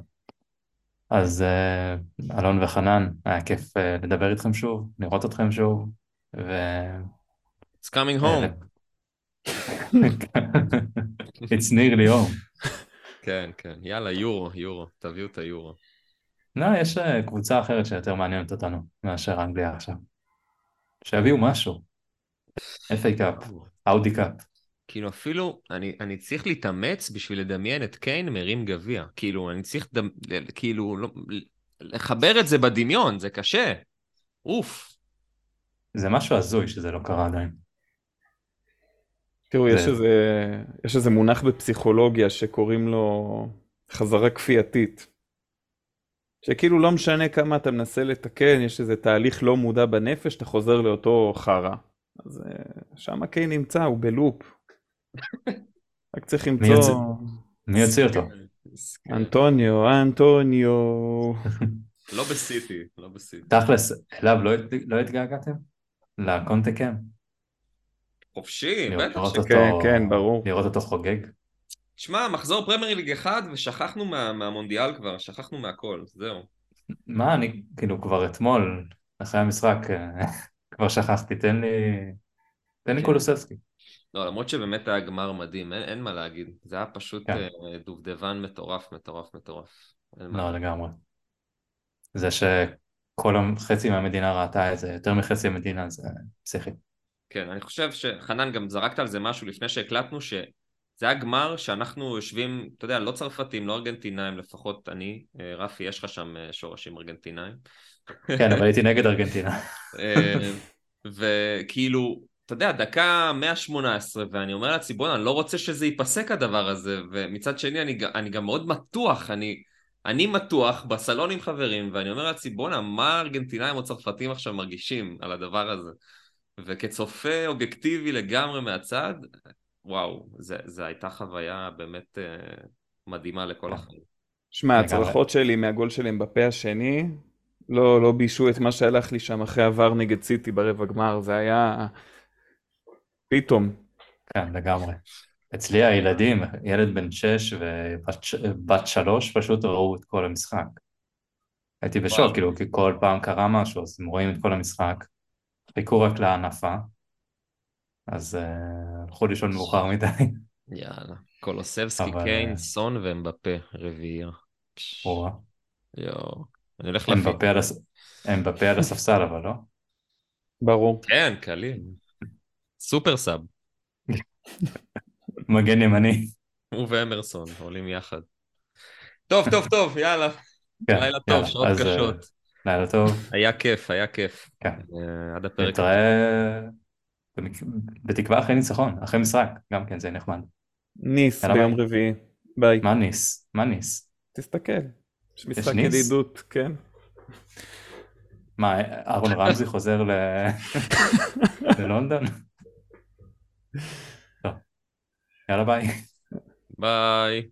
[SPEAKER 1] אז אה, אלון וחנן, היה כיף אה, לדבר איתכם שוב, לראות אתכם שוב, ו...
[SPEAKER 2] It's coming home.
[SPEAKER 1] It's nearly home.
[SPEAKER 2] כן, כן. יאללה, יורו, יורו. תביאו את היורו.
[SPEAKER 1] לא, יש אה, קבוצה אחרת שיותר מעניינת אותנו מאשר אנגליה עכשיו. שיביאו משהו. FA Cup, Audi Cup.
[SPEAKER 2] כאילו אפילו, אני, אני צריך להתאמץ בשביל לדמיין את קיין מרים גביע. כאילו, אני צריך, דמ, כאילו, לא, לחבר את זה בדמיון, זה קשה. אוף.
[SPEAKER 1] זה משהו הזוי שזה לא קרה עדיין.
[SPEAKER 3] תראו, יש
[SPEAKER 1] זה-
[SPEAKER 3] איזה, יש איזה מונח בפסיכולוגיה שקוראים לו חזרה כפייתית. שכאילו לא משנה כמה אתה מנסה לתקן, יש איזה תהליך לא מודע בנפש, אתה חוזר לאותו חרא. אז אה, שם קיין נמצא, הוא בלופ. רק צריך
[SPEAKER 1] מי
[SPEAKER 3] למצוא...
[SPEAKER 1] מי יוציא אותו?
[SPEAKER 3] אנטוניו, אנטוניו.
[SPEAKER 2] לא בסיטי, לא בסיטי.
[SPEAKER 1] תכלס, אליו לא לא התגעגעתם? לקונטה קאם?
[SPEAKER 2] חופשי, בטח
[SPEAKER 1] לראות
[SPEAKER 2] ש...
[SPEAKER 1] אותו-
[SPEAKER 3] כן, כן, ברור.
[SPEAKER 1] לראות אותו חוגג?
[SPEAKER 2] שמע, מחזור פרמייר ליג אחד ושכחנו מה, מהמונדיאל כבר, שכחנו מהכל, זהו.
[SPEAKER 1] מה, אני כאילו כבר אתמול, אחרי המשחק, אה, כבר שכחתי, תן לי... תן לי
[SPEAKER 2] כן.
[SPEAKER 1] קולוסבסקי.
[SPEAKER 2] לא, למרות שבאמת היה גמר מדהים, אין, אין מה להגיד. זה היה פשוט
[SPEAKER 1] כן.
[SPEAKER 2] אה, דובדבן מטורף, מטורף, מטורף. מה
[SPEAKER 1] לא,
[SPEAKER 2] להגיד.
[SPEAKER 1] לגמרי. זה כל חצי מהמדינה ראתה את זה, יותר מחצי המדינה זה פסיכי.
[SPEAKER 2] כן, אני חושב שחנן גם זרקת על זה משהו לפני שהקלטנו, שזה היה גמר שאנחנו יושבים, אתה יודע, לא צרפתים, לא ארגנטינאים, לפחות אני, אה, רפי, יש לך שם אה, שורשים ארגנטינאים.
[SPEAKER 1] כן, אבל הייתי נגד ארגנטינה.
[SPEAKER 2] וכאילו, אתה יודע, דקה 118, ואני אומר לעצמי, בוא'נה, אני לא רוצה שזה ייפסק הדבר הזה, ומצד שני, אני, אני גם מאוד מתוח, אני, אני מתוח בסלון עם חברים, ואני אומר לעצמי, בוא'נה, מה הארגנטינאים או צרפתים עכשיו מרגישים על הדבר הזה? וכצופה אובייקטיבי לגמרי מהצד, וואו, זו הייתה חוויה באמת uh, מדהימה לכל החיים.
[SPEAKER 3] שמע, הצלחות שלי מהגול שלהם בפה השני, לא, לא בישו את מה שהלך לי שם אחרי עבר נגד סיטי ברבע גמר, זה היה פתאום.
[SPEAKER 1] כן, לגמרי. אצלי הילדים, ילד בן 6 ובת 3 פשוט ראו את כל המשחק. הייתי בשוק, כאילו, כי כל פעם קרה משהו, אז הם רואים את כל המשחק. חיכו רק להנפה, אז uh, הלכו לישון מאוחר מדי.
[SPEAKER 2] יאללה. קולוסבסקי, אבל... קיין, סון ואמבפה, רביעייה. יואו. אני הולך
[SPEAKER 1] להפיק. אמבפה על הספסל אבל, לא?
[SPEAKER 3] ברור.
[SPEAKER 2] כן, קליל. super sub.
[SPEAKER 1] מגן ימני.
[SPEAKER 2] הוא ואמרסון עולים יחד. טוב, טוב, טוב, יאללה. כן, לילה טוב, שעות אה, קשות.
[SPEAKER 1] לילה טוב.
[SPEAKER 2] היה כיף, היה כיף.
[SPEAKER 1] כן. אה, עד הפרק. נתראה בתקווה אחרי ניצחון, אחרי משחק, גם כן זה נחמד.
[SPEAKER 3] ניס ביום רביעי, ביי.
[SPEAKER 1] מה ניס? מה ניס?
[SPEAKER 3] תסתכל, יש משחק ידידות, כן.
[SPEAKER 1] מה, אהרון רמזי חוזר ללונדון? טוב, יאללה ביי.
[SPEAKER 2] ביי.